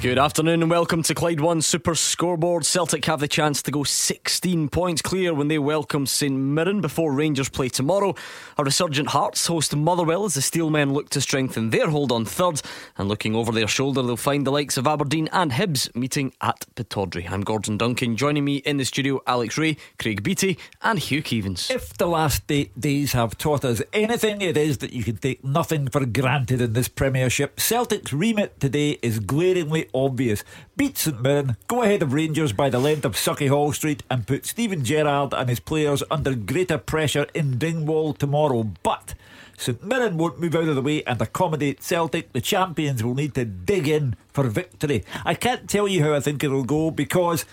Good afternoon and welcome to Clyde One Super Scoreboard. Celtic have the chance to go 16 points clear when they welcome St Mirren before Rangers play tomorrow. A resurgent Hearts host Motherwell as the Steelmen look to strengthen their hold on third. And looking over their shoulder, they'll find the likes of Aberdeen and Hibs meeting at Pittodrie. I'm Gordon Duncan. Joining me in the studio, Alex Rae, Craig Beattie, and Hugh Keevins. If the last eight days have taught us anything, it is that you can take nothing for granted in this Premiership. Celtic's remit today is glaringly obvious. Beat St Mirren, go ahead of Rangers by the length of Sauchiehall Street, and put Steven Gerrard and his players under greater pressure in Dingwall tomorrow. But St Mirren won't move out of the way and accommodate Celtic. The champions will need to dig in for victory. I can't tell you how I think it'll go because.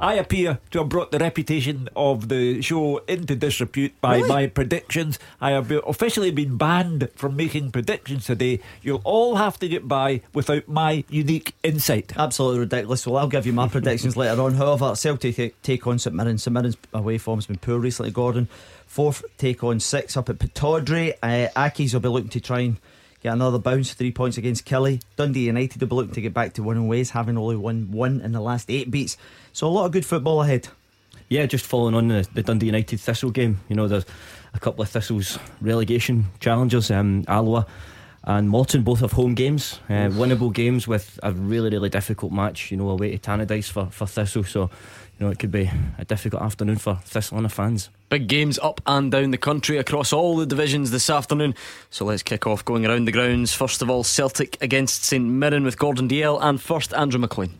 I appear to have brought the reputation of the show into disrepute by Really? my predictions. I have officially been banned from making predictions today. You'll all have to get by without my unique insight. Absolutely ridiculous. Well, I'll give you my predictions later on. However, Celtic take, on St Mirren. St Mirren's away form's been poor recently, Gordon. Fourth take on six up at Pittodrie. Uh, Accies will be looking to try and get another bounce, three points against Killie. Dundee United will be looking to get back to winning ways, having only won one in the last eight beats. So a lot of good football ahead. Yeah, just following on the, the Dundee United Thistle game. You know, there's a couple of Thistles relegation challengers. Um, Alloa and Morton both have home games, uh, winnable games with a really, really difficult match. You know, away to Tannadice for, for Thistle. So, you know, it could be a difficult afternoon for and fans. Big games up and down the country across all the divisions this afternoon. So let's kick off going around the grounds. First of all, Celtic against St Mirren with Gordon Dalziel and first Andrew McLean.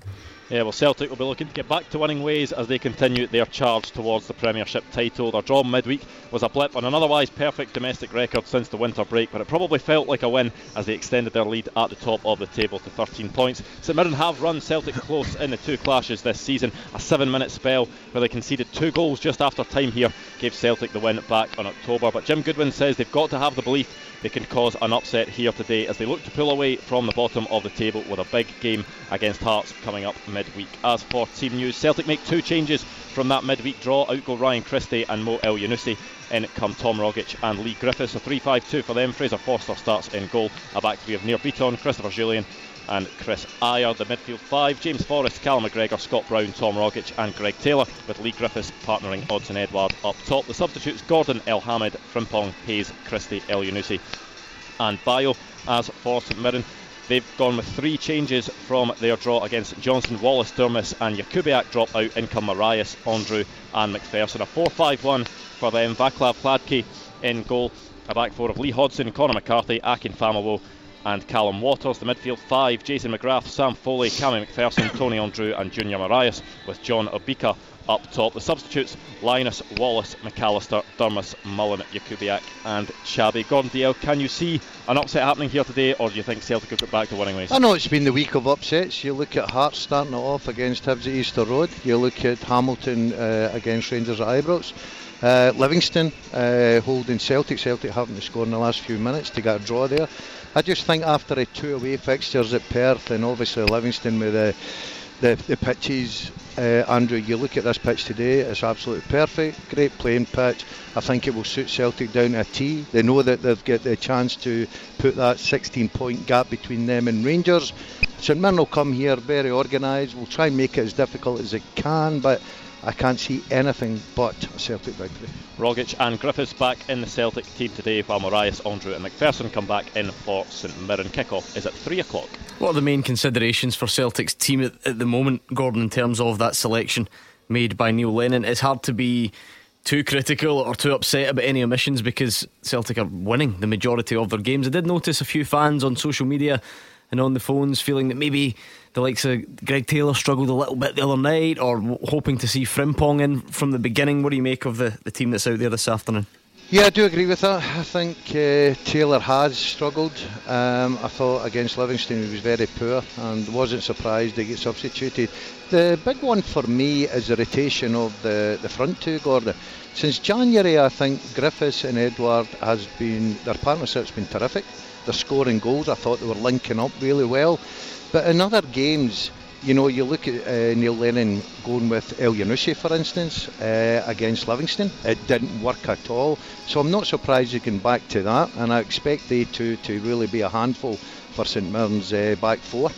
Yeah, well, Celtic will be looking to get back to winning ways as they continue their charge towards the Premiership title. Their draw midweek was a blip on an otherwise perfect domestic record since the winter break, but it probably felt like a win as they extended their lead at the top of the table to 13 points. St Mirren have run Celtic close in the two clashes this season. A seven minute spell where they conceded two goals just after time here gave Celtic the win back on October. But Jim Goodwin says they've got to have the belief they can cause an upset here today as they look to pull away from the bottom of the table with a big game against Hearts coming up midweek. As for team news, Celtic make two changes from that midweek draw. Out go Ryan Christie and Mo Elyounoussi. In come Tom Rogic and Leigh Griffiths. A 3 5 2 for them. Fraser Forster starts in goal. A back three of Nir Bitton, Christopher Jullien, and Chris Ajer. The midfield five James Forrest, Callum McGregor, Scott Brown, Tom Rogic, and Greg Taylor, with Leigh Griffiths partnering Odsonne Edouard up top. The substitutes Gordon Elhamed, Frimpong, Hayes, Christie, Elyounoussi, and Bayo. As for St Mirren, they've gone with three changes from their draw against Johnson, Wallace, Durmus, and Jakubiak drop out. In come Morias, Andrew, and McPherson. A 4 5 1 for them. Vaclav Hladky in goal. A back four of Lee Hodson, Conor McCarthy, Akin Famewo, and Callum Waters. The midfield five Jason McGrath, Sam Foley, Cammy McPherson, Tony Andrew, and Junior Morias, with John Obika up top. The substitutes Lyness, Wallace, McAllister, Durmus, Mullen, Jakubiak, and Chabi. Gordon Dalziel, can you see an upset happening here today, or do you think Celtic could get back to winning ways? I know it's been the week of upsets. You look at Hearts starting it off against Hibs at Easter Road. You look at Hamilton uh, against Rangers at Ibrox. Uh, Livingston uh, holding Celtic. Celtic having to score in the last few minutes to get a draw there. I just think after the two away fixtures at Perth and obviously Livingston with the the, the pitches, uh, Andrew, you look at this pitch today, it's absolutely perfect, great playing pitch. I think it will suit Celtic down a T. They know that they've got the chance to put that 16 point gap between them and Rangers. St Mirren will come here very organised, will try and make it as difficult as it can, but I can't see anything but a Celtic victory. Rogic and Griffiths back in the Celtic team today, while Morias, Andrew, and McPherson come back in for St Mirren. Kickoff is at 3 o'clock. What are the main considerations for Celtic's team at, at the moment, Gordon, in terms of that selection made by Neil Lennon? It's hard to be too critical or too upset about any omissions because Celtic are winning the majority of their games. I did notice a few fans on social media and on the phones feeling that maybe the likes of Greg Taylor struggled a little bit the other night or w- hoping to see Frimpong in from the beginning. What do you make of the, the team that's out there this afternoon? Yeah, I do agree with that. I think uh, Taylor has struggled. Um, I thought against Livingston he was very poor and wasn't surprised to get substituted. The big one for me is the rotation of the, the front two, Gordon. Since January, I think Griffiths and Edouard has been their partnership's been terrific. They're scoring goals. I thought they were linking up really well. But in other games, you know, you look at uh, Neil Lennon going with Elyounoussi, for instance, uh, against Livingston. It didn't work at all. So I'm not surprised you can back to that, and I expect they two to really be a handful for St Mirren's uh, back four.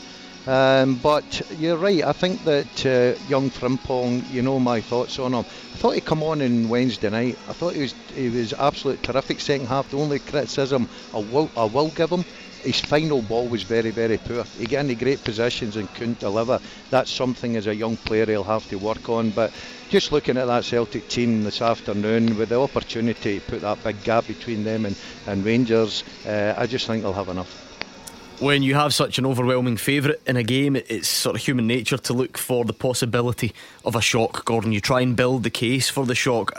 Um, but you're right. I think that uh, young Frimpong, you know my thoughts on him. I thought he'd come on on Wednesday night. I thought he was he was absolutely terrific second half. The only criticism I will I will give him. His final ball was very, very poor. He got into great positions and couldn't deliver. That's something as a young player he'll have to work on. But just looking at that Celtic team this afternoon, with the opportunity to put that big gap between them and, and Rangers, uh, I just think they'll have enough when you have such an overwhelming favourite in a game, it's sort of human nature to look for the possibility of a shock, Gordon. You try and build the case for the shock.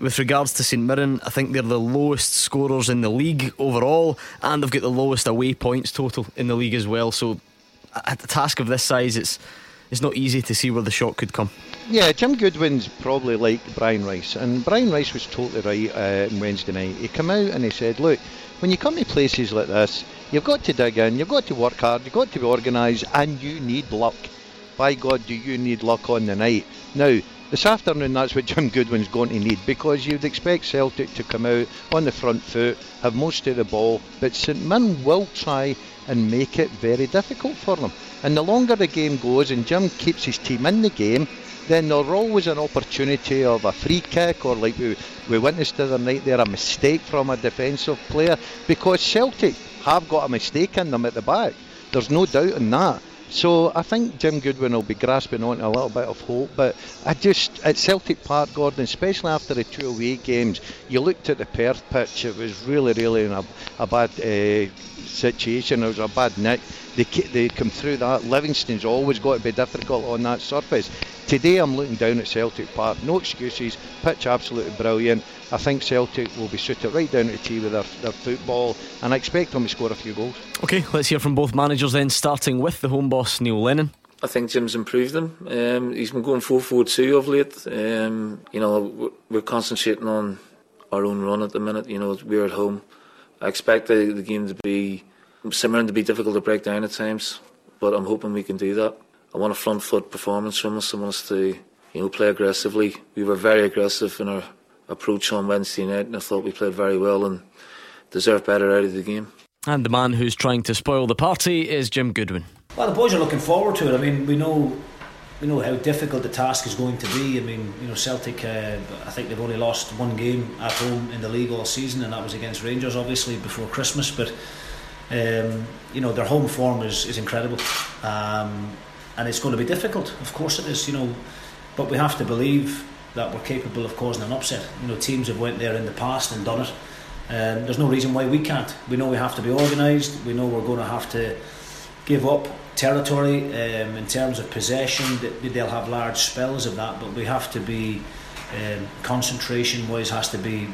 With regards to St Mirren, I think they're the lowest scorers in the league overall, and they've got the lowest away points total in the league as well. So, at a task of this size, it's it's not easy to see where the shot could come. Yeah, Jim Goodwin's probably like Brian Rice, and Brian Rice was totally right uh, on Wednesday night. He came out and he said, "Look, when you come to places like this, You've got to dig in, you've got to work hard, you've got to be organised, and you need luck. By God, do you need luck on the night? Now, this afternoon, that's what Jim Goodwin's going to need because you'd expect Celtic to come out on the front foot, have most of the ball, but St Mirren will try and make it very difficult for them. And the longer the game goes and Jim keeps his team in the game, then there's always an opportunity of a free kick or like we, we witnessed the other night there, a mistake from a defensive player because Celtic have got a mistake in them at the back. There's no doubt in that. So I think Jim Goodwin will be grasping on a little bit of hope. But I just, at Celtic Park, Gordon, especially after the two away games, you looked at the Perth pitch, it was really, really in a, a bad uh, situation. It was a bad nick. They, they come through that. Livingston's always got to be difficult on that surface. Today I'm looking down at Celtic Park. No excuses. Pitch absolutely brilliant. I think Celtic will be suited right down to the tee with their, their football, and I expect them to score a few goals. Okay, let's hear from both managers then, starting with the home boss, Neil Lennon. I think Jim's improved them. Um, he's been going 4 4 2 of late. Um, you know, we're concentrating on our own run at the minute. You know, we're at home. I expect the, the game to be similar to be difficult to break down at times, but I'm hoping we can do that. I want a front foot performance from us. I want us to, you know, play aggressively. We were very aggressive in our approach on Wednesday night, and I thought we played very well and deserved better out of the game. And the man who's trying to spoil the party is Jim Goodwin. Well, the boys are looking forward to it. I mean, we know we know how difficult the task is going to be. I mean, you know, Celtic. Uh, I think they've only lost one game at home in the league all season, and that was against Rangers, obviously before Christmas. But um, you know, their home form is is incredible, um, and it's going to be difficult. Of course, it is. You know, but we have to believe that we're capable of causing an upset. You know, teams have went there in the past and done it. Um, there's no reason why we can't. We know we have to be organised. We know we're going to have to give up territory um, in terms of possession. They'll have large spells of that, but we have to be um, concentration wise has to be,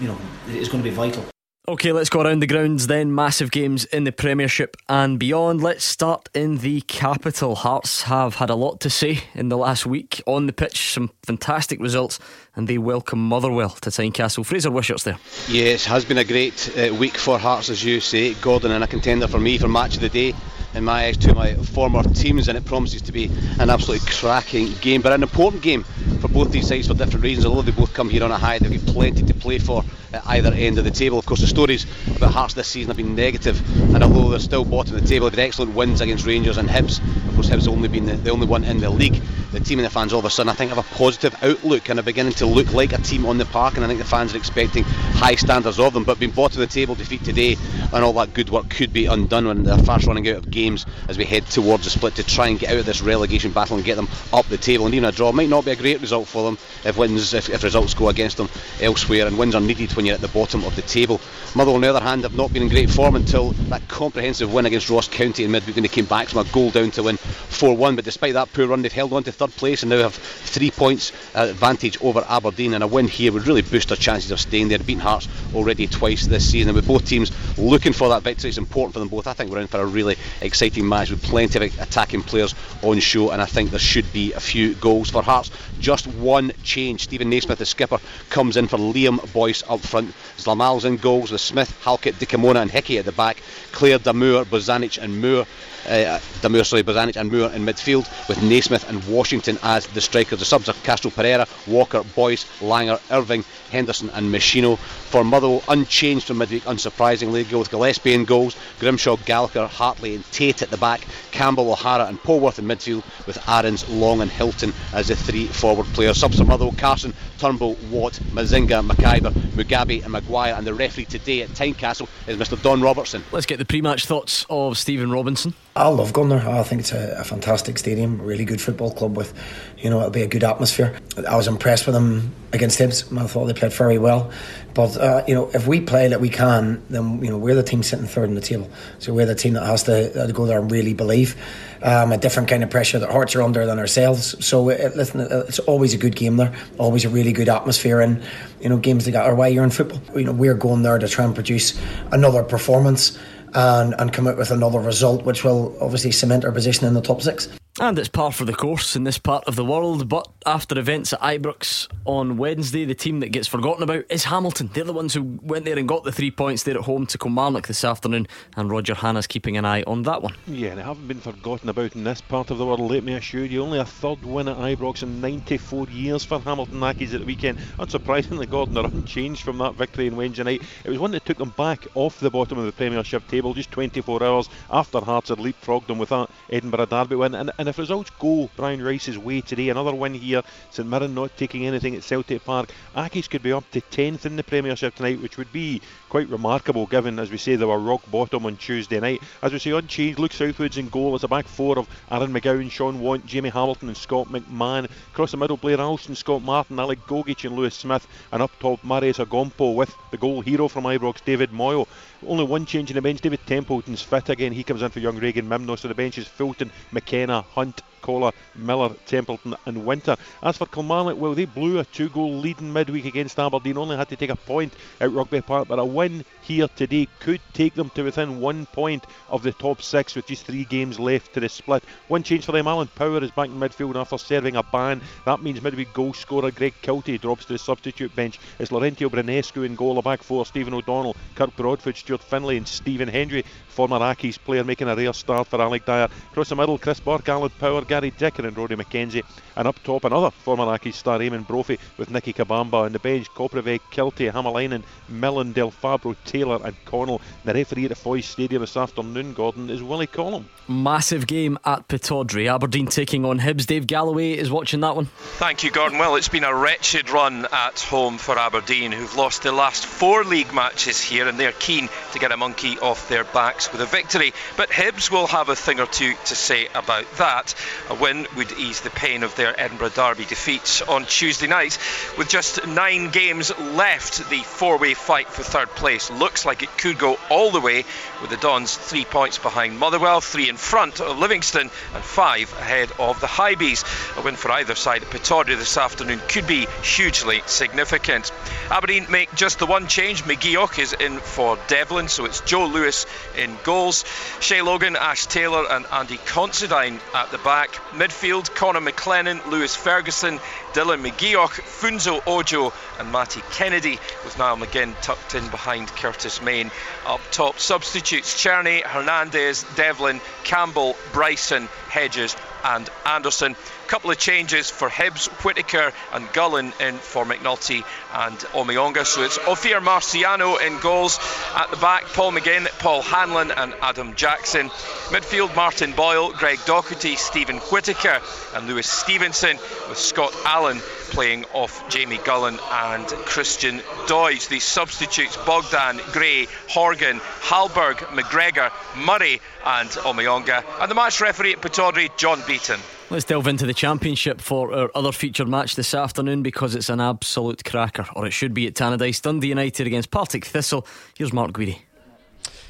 you know, it's going to be vital. Okay, let's go around the grounds then. Massive games in the Premiership and beyond. Let's start in the capital. Hearts have had a lot to say in the last week. On the pitch, some fantastic results, and they welcome Motherwell to Tynecastle. Fraser Wishart's there. Yes, has been a great uh, week for Hearts, as you say. Gordon and a contender for me for match of the day in my eyes to my former teams and it promises to be an absolutely cracking game but an important game for both these sides for different reasons. Although they both come here on a high they've got plenty to play for at either end of the table. Of course the stories about Hearts this season have been negative and although they're still bottom of the table they've had excellent wins against Rangers and Hibs. Of course Hibs have only been the, the only one in the league. The team and the fans all of a sudden I think have a positive outlook and are beginning to look like a team on the park and I think the fans are expecting high standards of them. But being bottom of the table defeat today and all that good work could be undone when they're fast running out of games as we head towards the split to try and get out of this relegation battle and get them up the table. And even a draw might not be a great result for them if wins if, if results go against them elsewhere and wins are needed when you're at the bottom of the table. Motherwell on the other hand have not been in great form until that comprehensive win against Ross County in midweek when they came back from a goal down to win 4-1 but despite that poor run they've held on to third place and now have three points advantage over Aberdeen. And a win here would really boost their chances of staying there. Beaten Hearts already twice this season. With both teams looking for that victory. It's important for them both. I think we're in for a really exciting match with plenty of attacking players on show, and I think there should be a few goals for Hearts. Just one change. Steven Naismith, the skipper, comes in for Liam Boyce up front. Zlamal's in goals with Smith, Halkett, Dikamona, and Hickey at the back. Clare Damour, Bozanic, and Moore uh, Damour, sorry, Bozanic and Moore in midfield with Naismith and Washington as the strikers. The subs are Castro Pereira, Walker, Boyce, Langer, Irving, Henderson and Meshino. For Motherwell, unchanged from midweek, unsurprisingly, go with Gillespie in goals, Grimshaw, Gallagher, Hartley and Tait at the back, Campbell, O'Hara and Polworth in midfield with Aarons, Long and Hylton as the three forward players. Subs for Motherwell, Carson, Turnbull, Watt, Mazinga, McIver, Mugabi and Maguire and the referee today at Tynecastle is Mr Don Robertson. Let's get the pre-match thoughts of Stephen Robinson. I love Gunner. I think it's a, a, fantastic stadium, really good football club with, you know, it'll be a good atmosphere. I was impressed with them against Hibs. I thought they played very well. But uh, you know, if we play that we can, then you know we're the team sitting third in the table. So we're the team that has to, uh, go there and really believe. Um, a different kind of pressure that Hearts are under than ourselves. So uh, listen, uh, it's always a good game there. Always a really good atmosphere, and you know, games that got. You're in football. You know, we're going there to try and produce another performance and, and come out with another result, which will obviously cement our position in the top six. And it's par for the course in this part of the world. But after events at Ibrox on Wednesday, the team that gets forgotten about is Hamilton. They're the ones who went there and got the three points there at home to Kilmarnock this afternoon. And Roger Hannah's keeping an eye on that one. Yeah, and they haven't been forgotten about in this part of the world, let me assure you. Only a third win at Ibrox in 94 years for Hamilton Accies at the weekend. Unsurprisingly, Gordon are unchanged from that victory in Wednesday night. It was one that took them back off the bottom of the Premiership table just 24 hours after Hearts had leapfrogged them with that Edinburgh Derby win. And, and and if results go Brian Rice's way today, another win here, St Mirren not taking anything at Celtic Park, Accies could be up to 10th in the Premiership tonight, which would be quite remarkable given, as we say, they were rock bottom on Tuesday night. As we say, unchanged, Luke Southwood's in goal as a back four of Aaron McGowan, Sean Want, Jamie Hamilton and Scott McMahon. Across the middle, Blair Alston, Scott Martin, Alec Gogic and Lewis Smith. And up top, Marius Agompo with the goal hero from Ibrox, David Moyo. Only one change in the bench. David Templeton's fit again. He comes in for young Regan Mimnaugh. So the bench is Fulton, McKenna, Hunt, Kohler, Miller, Templeton, and Winter. As for Kilmarnock, well, they blew a two goal lead in midweek against Aberdeen. Only had to take a point at Rugby Park, but a win here today could take them to within one point of the top six with just three games left to the split. One change for them. Alan Power is back in midfield after serving a ban. That means midweek goal scorer Greg Kiltie drops to the substitute bench. It's Laurentiu Branescu in goal, a back four, Stephen O'Donnell, Kirk Broadfoot, Stuart Findlay, and Stephen Hendrie. Former Accies player making a rare start for Alec Dyer. Across the middle, Chris Burke, Alan Power, Dicker, and Rory McKenzie. And up top, another former Accies star, Eamonn Brophy, with Nicky Kabamba. On the bench, Koprivec, Kiltie, Hamalainen, Millen, Del Fabro, Taylor, and Connell. The referee at the Foy Stadium this afternoon, Gordon, is Willie Collum. Massive game at Pittodrie. Aberdeen taking on Hibs. Dave Galloway is watching that one. Thank you, Gordon. Well, it's been a wretched run at home for Aberdeen, who've lost the last four league matches here, and they're keen to get a monkey off their backs with a victory. But Hibs will have a thing or two to say about that. A win would ease the pain of their Edinburgh Derby defeats on Tuesday night. With just nine games left, the four way fight for third place looks like it could go all the way, with the Dons three points behind Motherwell, three in front of Livingston, and five ahead of the Hibees. A win for either side at Pittodrie this afternoon could be hugely significant. Aberdeen make just the one change. McGeouch is in for Devlin, so it's Joe Lewis in goals. Shay Logan, Ash Taylor, and Andy Considine at the back. Midfield, Connor McLennan, Lewis Ferguson, Dylan McGeouch, Funso Ojo, and Matty Kennedy, with Niall McGinn tucked in behind Curtis Main. Up top, substitutes Cerny, Hernandez, Devlin, Campbell, Bryson, Hedges, and Anderson. Couple of changes for Hibs, Whittaker and Gullan in for McNulty and Omeonga. So it's Ofir Marciano in goals. At the back, Paul McGinn, Paul Hanlon and Adam Jackson. Midfield, Martin Boyle, Greg Docherty, Steven Whittaker and Lewis Stevenson with Scott Allan playing off Jamie Gullan and Christian Doidge. These substitutes Bogdan, Gray, Horgan, Hallberg, McGregor, Murray and Omeonga. And the match referee at Pittodrie, John Beaton. Let's delve into the championship for our other featured match this afternoon because it's an absolute cracker, or it should be at Tannadice. Dundee United against Partick Thistle. Here's Mark Guidi.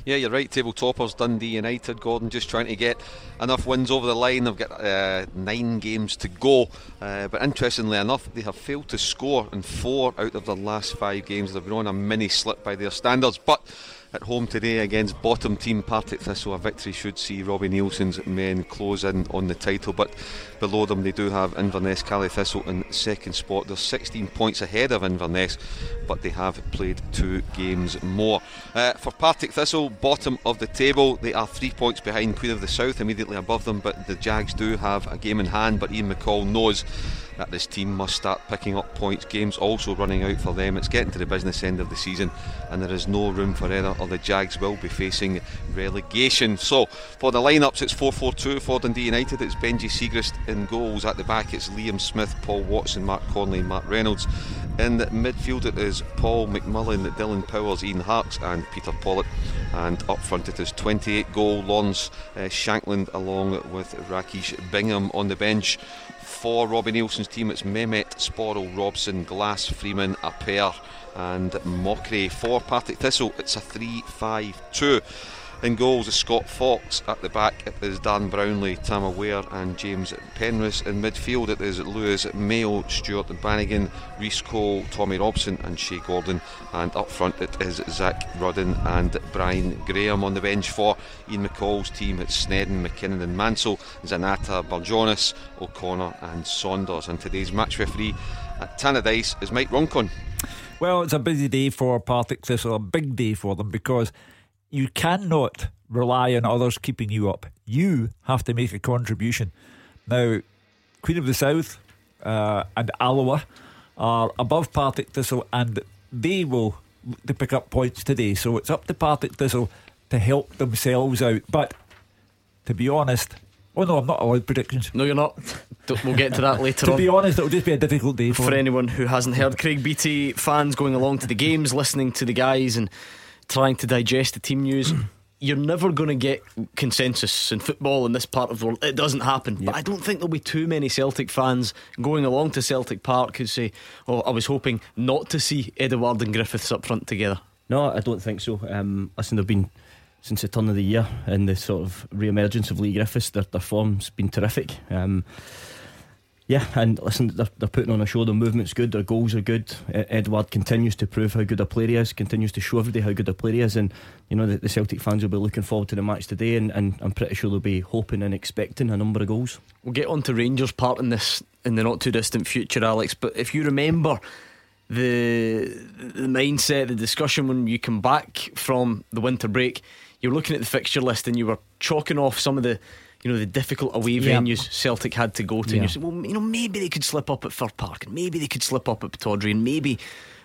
Yeah, you're right. Table toppers Dundee United. Gordon just trying to get enough wins over the line. They've got uh, nine games to go, uh, but interestingly enough, they have failed to score in four out of their last five games. They've been on a mini slip by their standards, but At home today against bottom team Partick Thistle, a victory should see Robbie Neilson's men close in on the title. But below them, they do have Inverness, Caley Thistle in second spot. They're 16 points ahead of Inverness, but they have played two games more. Uh, for Partick Thistle, bottom of the table, they are three points behind Queen of the South, immediately above them. But the Jags do have a game in hand. But Ian McCall knows that this team must start picking up points. Games also running out for them. It's getting to the business end of the season, and there is no room for error, or the Jags will be facing relegation. So, for the lineups, it's 4 4 2 for Dundee United. It's Benji Siegrist in goals. At the back, it's Liam Smith, Paul Watson, Mark Connolly, Matt Reynolds. In midfield, it is Paul McMullan, Dillon Powers, Ian Harkes, and Peter Pawlett. And up front, it is 28 goal Lawrence uh, Shankland along with Rakish Bingham on the bench for Robbie Neilson's team, it's Mehmet, Sporle, Robson, Glass, Freeman, Appere, and Mochrie. For Partick Thistle, it's a 3 5 2. In goals is Scott Fox. At the back, it is Dan Brownlie, Tama Ware, and James Penrose. In midfield, it is Lewis Mayo, Stuart Bannigan, Reece Cole, Tommy Robson, and Shea Gordon. And up front, it is Zak Rudden and Brian Graham. On the bench for Ian McCall's team, it's Sneddon, McKinnon, and Mansell, Zanata, Barjonas, O'Connor, and Saunders. And today's match referee at Tannadice is Mike Roncon. Well, it's a busy day for Partick Thistle, a big day for them because you cannot rely on others keeping you up. You have to make a contribution. Now, Queen of the South uh, and Alloa are above Partick Thistle and they will to pick up points today. So it's up to Partick Thistle to help themselves out. But to be honest, oh no, I'm not allowed predictions. No, you're not. We'll get to that later to on. be honest, it'll just be a difficult day for, for anyone who hasn't heard. Craig Beattie, fans going along to the games, listening to the guys, and trying to digest the team news. You're never going to get consensus in football in this part of the world. It doesn't happen. Yep. But I don't think there'll be too many Celtic fans going along to Celtic Park who say, "Oh, I was hoping not to see Edouard and Griffiths up front together." No, I don't think so. Um, listen, they've been since the turn of the year and the sort of re-emergence of Leigh Griffiths. Their, their form's been terrific. Um, yeah, and listen, they're, they're putting on a show. Their movement's good, their goals are good. Edouard continues to prove how good a player he is, continues to show everybody how good a player he is. And, you know, the, the Celtic fans will be looking forward to the match today, and, and I'm pretty sure they'll be hoping and expecting a number of goals. We'll get on to Rangers part in this in the not too distant future, Alex. But if you remember the, the mindset, the discussion when you come back from the winter break, you're looking at the fixture list and you were chalking off some of the you know the difficult away venues Celtic had to go to. And you said, well, you know, maybe they could slip up at Fir Park, and maybe they could slip up at Pittodrie, and maybe.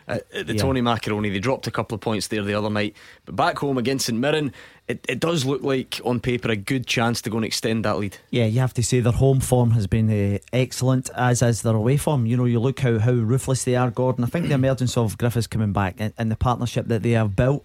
at the yeah. Tony Macaroni, they dropped a couple of points there the other night, but back home against St Mirren, it, it does look like on paper a good chance to go and extend that lead. Yeah, you have to say their home form has been uh, excellent, as is their away form. You know, you look how how ruthless they are, Gordon. I think the emergence of Griffiths coming back and, and the partnership that they have built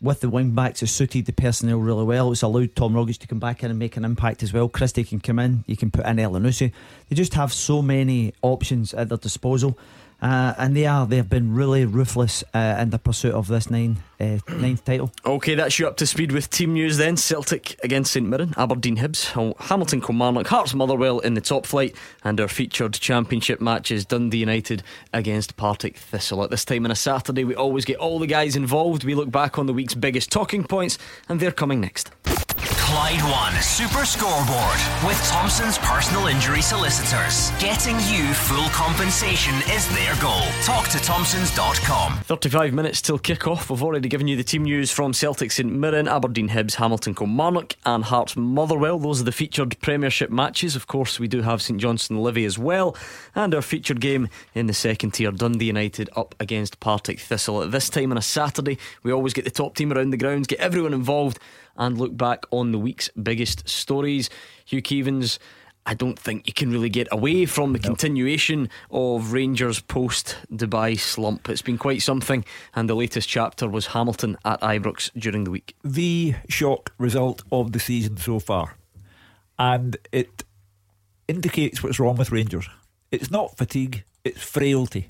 with the wing backs, has suited the personnel really well. It's allowed Tom Rogic to come back in and make an impact as well. Christie can come in, you can put in Elyounoussi. They just have so many options at their disposal. Uh, and they are, they have been really ruthless uh, in the pursuit of this nine, uh, ninth title. Okay, that's you up to speed with team news then. Celtic against St Mirren, Aberdeen Hibs, Hamilton Kilmarnock, Hearts Motherwell in the top flight, and our featured championship matches Dundee United against Partick Thistle. At this time on a Saturday, we always get all the guys involved. We look back on the week's biggest talking points, and they're coming next. Clyde One Super Scoreboard with Thompson's personal injury solicitors. Getting you full compensation is their goal. Talk to Thompson's.com. 35 minutes till kick off. We've already given you the team news from Celtic St Mirren, Aberdeen Hibs, Hamilton Kilmarnock, and Hearts Motherwell. Those are the featured Premiership matches. Of course, we do have St Johnstone Livy as well. And our featured game in the second tier, Dundee United up against Partick Thistle. At this time on a Saturday, we always get the top team around the grounds, get everyone involved and look back on the week's biggest stories. Hugh Keevins. I don't think you can really get away from the nope. continuation of Rangers post Dubai slump. It's been quite something, and the latest chapter was Hamilton at Ibrox during the week. The shock result of the season so far, and it indicates what's wrong with Rangers. It's not fatigue, it's frailty.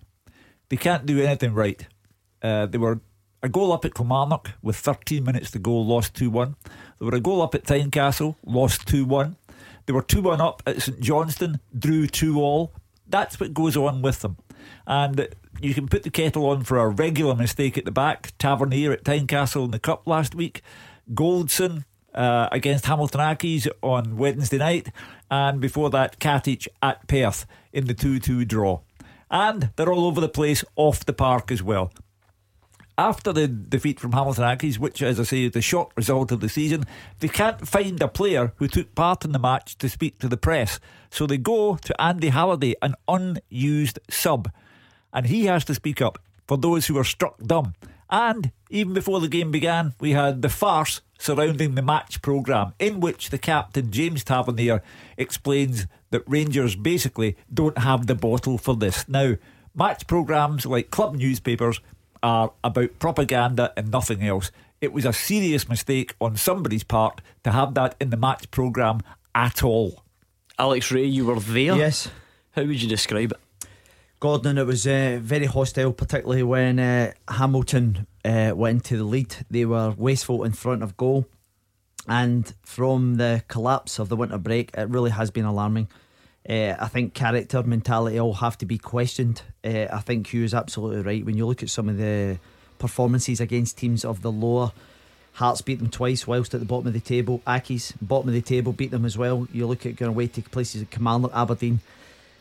They can't do anything right. Uh, they were a goal up at Kilmarnock with 13 minutes to go, lost 2 1. They were a goal up at Tynecastle, lost 2 1. They were 2 1 up at St Johnstone, drew 2 all. That's what goes on with them. And you can put the kettle on for a regular mistake at the back. Tavernier at Tynecastle in the Cup last week. Goldson uh, against Hamilton Accies on Wednesday night. And before that, Katic at Perth in the 2 2 draw. And they're all over the place off the park as well. After the defeat from Hamilton Accies, which, as I say, is the shock result of the season, they can't find a player who took part in the match to speak to the press. So they go to Andy Halliday, an unused sub, and he has to speak up for those who are struck dumb. And even before the game began, we had the farce surrounding the match programme, in which the captain, James Tavernier, explains that Rangers basically don't have the bottle for this. Now, match programmes like club newspapers are about propaganda and nothing else. It was a serious mistake on somebody's part to have that in the match programme at all. Alex Rae, you were there. Yes. How would you describe it? Gordon, it was uh, very hostile, particularly when uh, Hamilton uh, went into the lead. They were wasteful in front of goal. And from the collapse of the winter break, it really has been alarming. Uh, I think character, mentality all have to be questioned. Uh, I think Hugh is absolutely right. When you look at some of the performances against teams of the lower, Hearts beat them twice whilst at the bottom of the table. Accies, bottom of the table, beat them as well. You look at going away to places like Kilmarnock, Aberdeen,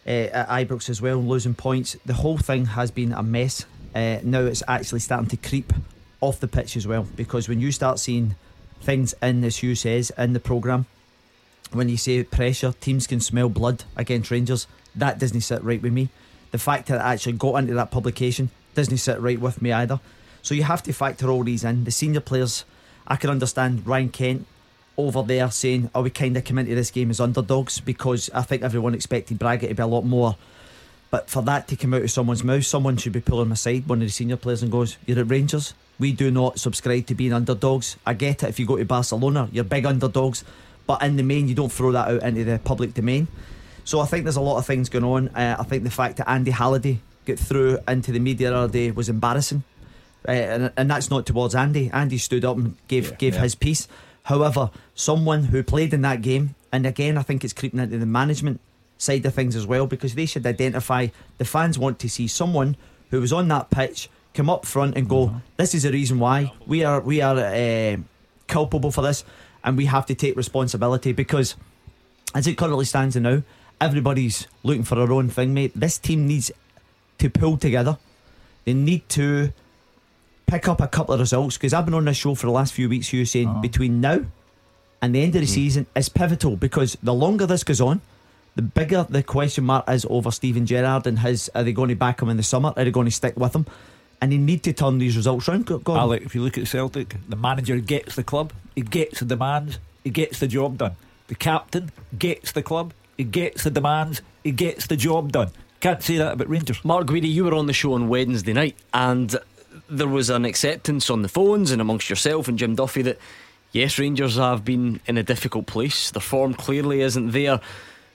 uh, at Ibrox as well, losing points. The whole thing has been a mess. Now it's actually starting to creep off the pitch as well because when you start seeing things in, as Hugh says, in the programme, when you say pressure, teams can smell blood against Rangers. That doesn't sit right with me. The fact that it actually got into that publication doesn't sit right with me either. So you have to factor all these in. The senior players, I can understand Ryan Kent over there saying, "Are we kind of come into this game as underdogs?" Because I think everyone expected Braga to be a lot more. But for that to come out of someone's mouth, someone should be pulling aside one of the senior players and goes, "You're at Rangers. We do not subscribe to being underdogs. I get it. If you go to Barcelona, you're big underdogs." But in the main, you don't throw that out into the public domain. So I think there's a lot of things going on. Uh, I think the fact that Andy Halliday got through into the media the other day was embarrassing, uh, and, and that's not towards Andy. Andy stood up and gave Yeah, gave yeah. his piece. However, someone who played in that game, and again, I think it's creeping into the management side of things as well, because they should identify the fans want to see someone who was on that pitch come up front and go, "This is the reason why we are we are uh, culpable for this." And we have to take responsibility because as it currently stands now, everybody's looking for their own thing, mate. This team needs to pull together. They need to pick up a couple of results because I've been on this show for the last few weeks. You saying uh-huh. between now and the end of the hmm. season is pivotal because the longer this goes on, the bigger the question mark is over Steven Gerrard and his. Are they going to back him in the summer? Are they going to stick with him? And they need to turn these results round. Go, go. Alec, if you look at Celtic, the manager gets the club, he gets the demands, he gets the job done. The captain gets the club, he gets the demands, he gets the job done. Can't say that about Rangers. Mark Guidi, you were on the show on Wednesday night, and there was an acceptance on the phones and amongst yourself and Jim Duffy that yes, Rangers have been in a difficult place. Their form clearly isn't there.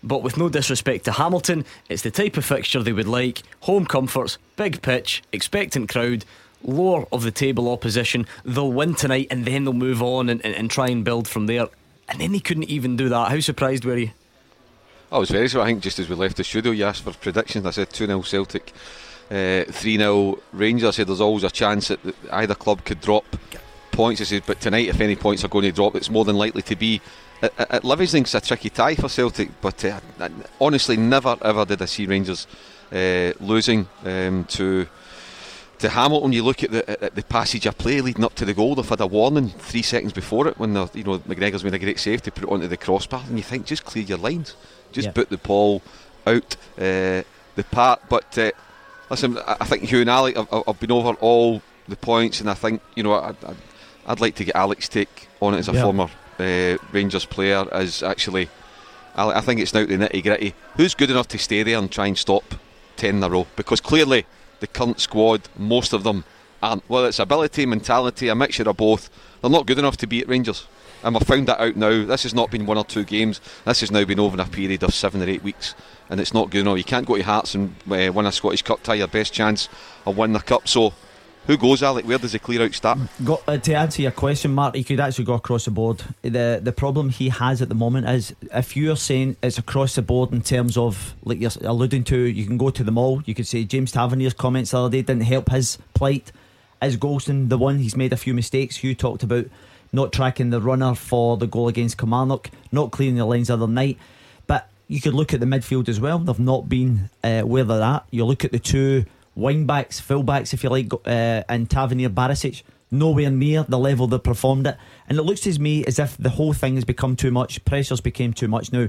But with no disrespect to Hamilton, it's the type of fixture they would like. Home comforts, big pitch, expectant crowd, lower of the table opposition. They'll win tonight and then they'll move on and, and, and try and build from there. And then they couldn't even do that. How surprised were you? I was very surprised. I think just as we left the studio, you asked for predictions. I said 2 0 Celtic, uh, 3 0 Rangers. I said there's always a chance that either club could drop points. I said, but tonight, if any points are going to drop, it's more than likely to be at, at, at Livingston. It's a tricky tie for Celtic, but uh, I- honestly, never ever did I see Rangers uh, losing um, to. To Hamilton, you look at the, at the passage of play leading up to the goal. They've had a warning three seconds before it when you know McGregor's made a great save to put it onto the crossbar, and you think just clear your lines, just Yeah. put the ball out uh, the park. But uh, listen, I I think Hugh and Alec, I've, I've been over all the points, and I think you know I'd, I'd, I'd like to get Alex take on it as a Yeah. former uh, Rangers player. is actually, Alec, I think it's now the nitty gritty. Who's good enough to stay there and try and stop ten in a row? Because clearly the current squad, most of them aren't. Whether it's ability, mentality, a mixture of both, they're not good enough to be at Rangers. And we've found that out now. This has not been one or two games. This has now been over a period of seven or eight weeks, and it's not good enough. You can't go to Hearts and uh, win a Scottish Cup tie. Your best chance of winning the cup. So Who goes, Alec? Where does the clear out start? Go, uh, to answer your question, Mark, he could actually go across the board. The the problem he has at the moment is if you're saying it's across the board in terms of like you're alluding to, you can go to the mall. You could say James Tavernier's comments the other day didn't help his plight. Is Goldson the one? He's made a few mistakes. Hugh talked about not tracking the runner for the goal against Kilmarnock, not clearing the lines the other night. But you could look at the midfield as well. They've not been uh, where they're at. You look at the two wing backs, full backs, if you like, uh, and Tavernier Barisic, nowhere near the level they performed at. And it looks to me as if the whole thing has become too much. Pressures became too much now.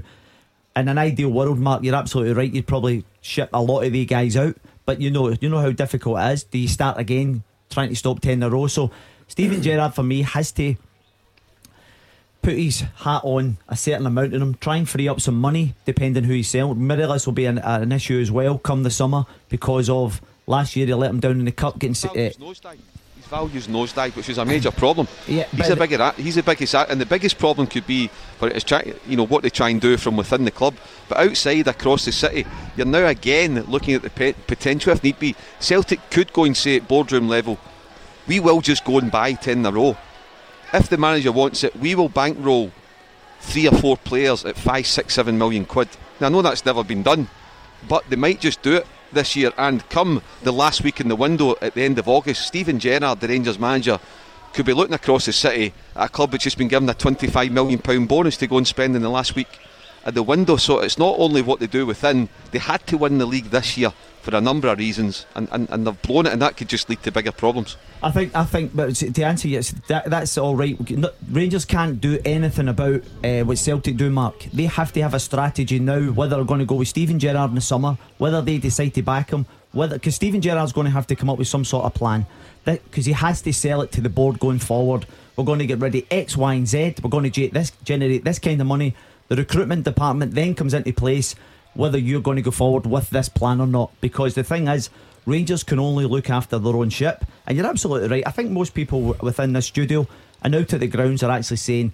In an ideal world, Mark, you're absolutely right. You'd probably ship a lot of these guys out, but you know, you know how difficult it is. Do you start again trying to stop ten in a row? So Steven Gerrard for me has to put his hat on a certain amount of them, try and free up some money depending who he's selling. Morelos will be an, an issue as well come the summer because of Last year he let him down in the cup getting. Uh, his values nosedive, which is a major problem. Yeah, he's a bigger, he's the biggest, and the biggest problem could be for it's try, you know what they try and do from within the club, but outside across the city, you're now again looking at the potential if need be. Celtic could go and say at boardroom level, we will just go and buy ten in a row. If the manager wants it, we will bankroll three or four players at five, six, seven million quid. Now I know that's never been done, but they might just do it this year. And come the last week in the window at the end of August, Steven Gerrard, the Rangers manager, could be looking across the city at a club which has been given a £25 million bonus to go and spend in the last week at the window. So it's not only what they do within, they had to win the league this year for a number of reasons, and, and, and they've blown it, and that could just lead to bigger problems. I think, I think, but to answer yes, that, that's all right. Rangers can't do anything about uh, what Celtic do, Mark. They have to have a strategy now. Whether they're going to go with Steven Gerrard in the summer, whether they decide to back him, whether because Steven Gerrard's going to have to come up with some sort of plan, because he has to sell it to the board going forward. We're going to get of X, Y, and Z. We're going to this, generate this kind of money. The recruitment department then comes into place whether you're going to go forward with this plan or not. Because the thing is, Rangers can only look after their own ship. And you're absolutely right. I think most people within this studio and out at the grounds are actually saying,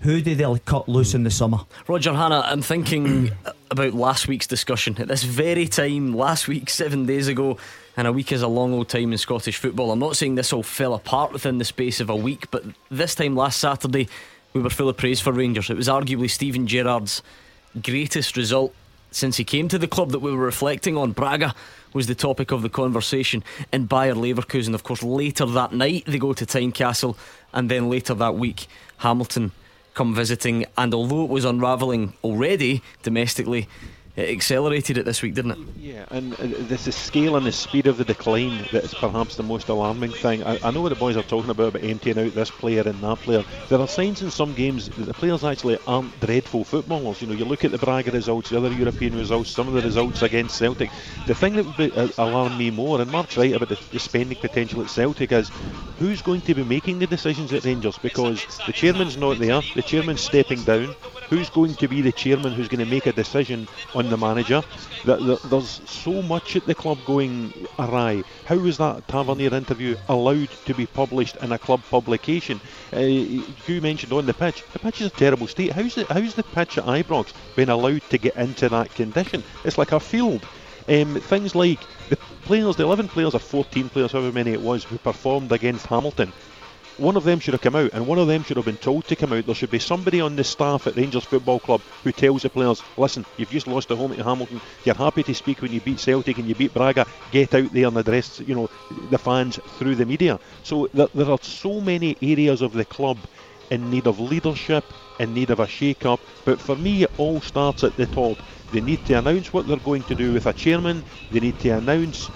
who do they cut loose in the summer? Roger Hannah, I'm thinking about last week's discussion. At this very time, last week, seven days ago, and a week is a long old time in Scottish football. I'm not saying this all fell apart within the space of a week, but this time last Saturday, we were full of praise for Rangers. It was arguably Steven Gerrard's greatest result since he came to the club that we were reflecting on. Braga was the topic of the conversation, in Bayer Leverkusen, of course, later that night they go to Tynecastle, and then later that week Hamilton come visiting. And although it was unravelling already domestically, it accelerated it this week, didn't it? Yeah, and this is scale and the speed of the decline that is perhaps the most alarming thing. I, I, know what the boys are talking about about emptying out this player and that player. There are signs in some games that the players actually aren't dreadful footballers. You know, you look at the Braga results, the other European results, some of the results against Celtic. The thing that would be, uh, alarm me more, and Mark's right about the, the spending potential at Celtic, is who's going to be making the decisions at Rangers because the chairman's not there, the chairman's stepping down. Who's going to be the chairman who's going to make a decision on the manager? There's so much at the club going awry. How was that Tavernier interview allowed to be published in a club publication? Uh, you mentioned on the pitch, the pitch is a terrible state. How's the, how's the pitch at Ibrox been allowed to get into that condition? It's like a field. Um, things like the players, the 11 players or 14 players, however many it was, who performed against Hamilton one of them should have come out, and one of them should have been told to come out. There should be somebody on the staff at Rangers Football Club who tells the players, listen, you've just lost at home to Hamilton. You're happy to speak when you beat Celtic and you beat Braga. Get out there and address, you know, the fans through the media. So there, there are so many areas of the club in need of leadership, in need of a shake-up. But for me, it all starts at the top. They need to announce what they're going to do with a chairman. They need to announce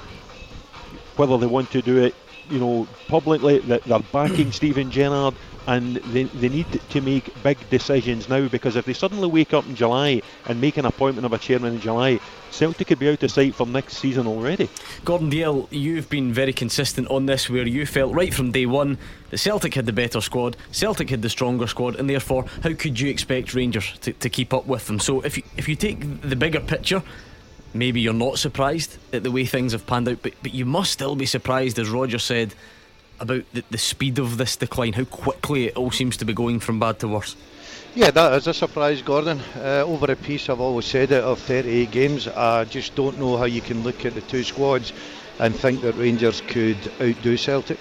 whether they want to do it you know, publicly that they're backing Steven Gerrard and they, they need to make big decisions now because if they suddenly wake up in July and make an appointment of a chairman in July, Celtic could be out of sight for next season already. Gordon Dalziel, you've been very consistent on this where you felt right from day one that Celtic had the better squad, Celtic had the stronger squad, and therefore, how could you expect Rangers to, to keep up with them? So if you, if you take the bigger picture, maybe you're not surprised at the way things have panned out, but, but you must still be surprised, as Roger said, about the, the speed of this decline, how quickly it all seems to be going from bad to worse. Yeah, that is a surprise, Gordon. Uh, over a piece, I've always said it, of 38 games, I just don't know how you can look at the two squads and think that Rangers could outdo Celtic.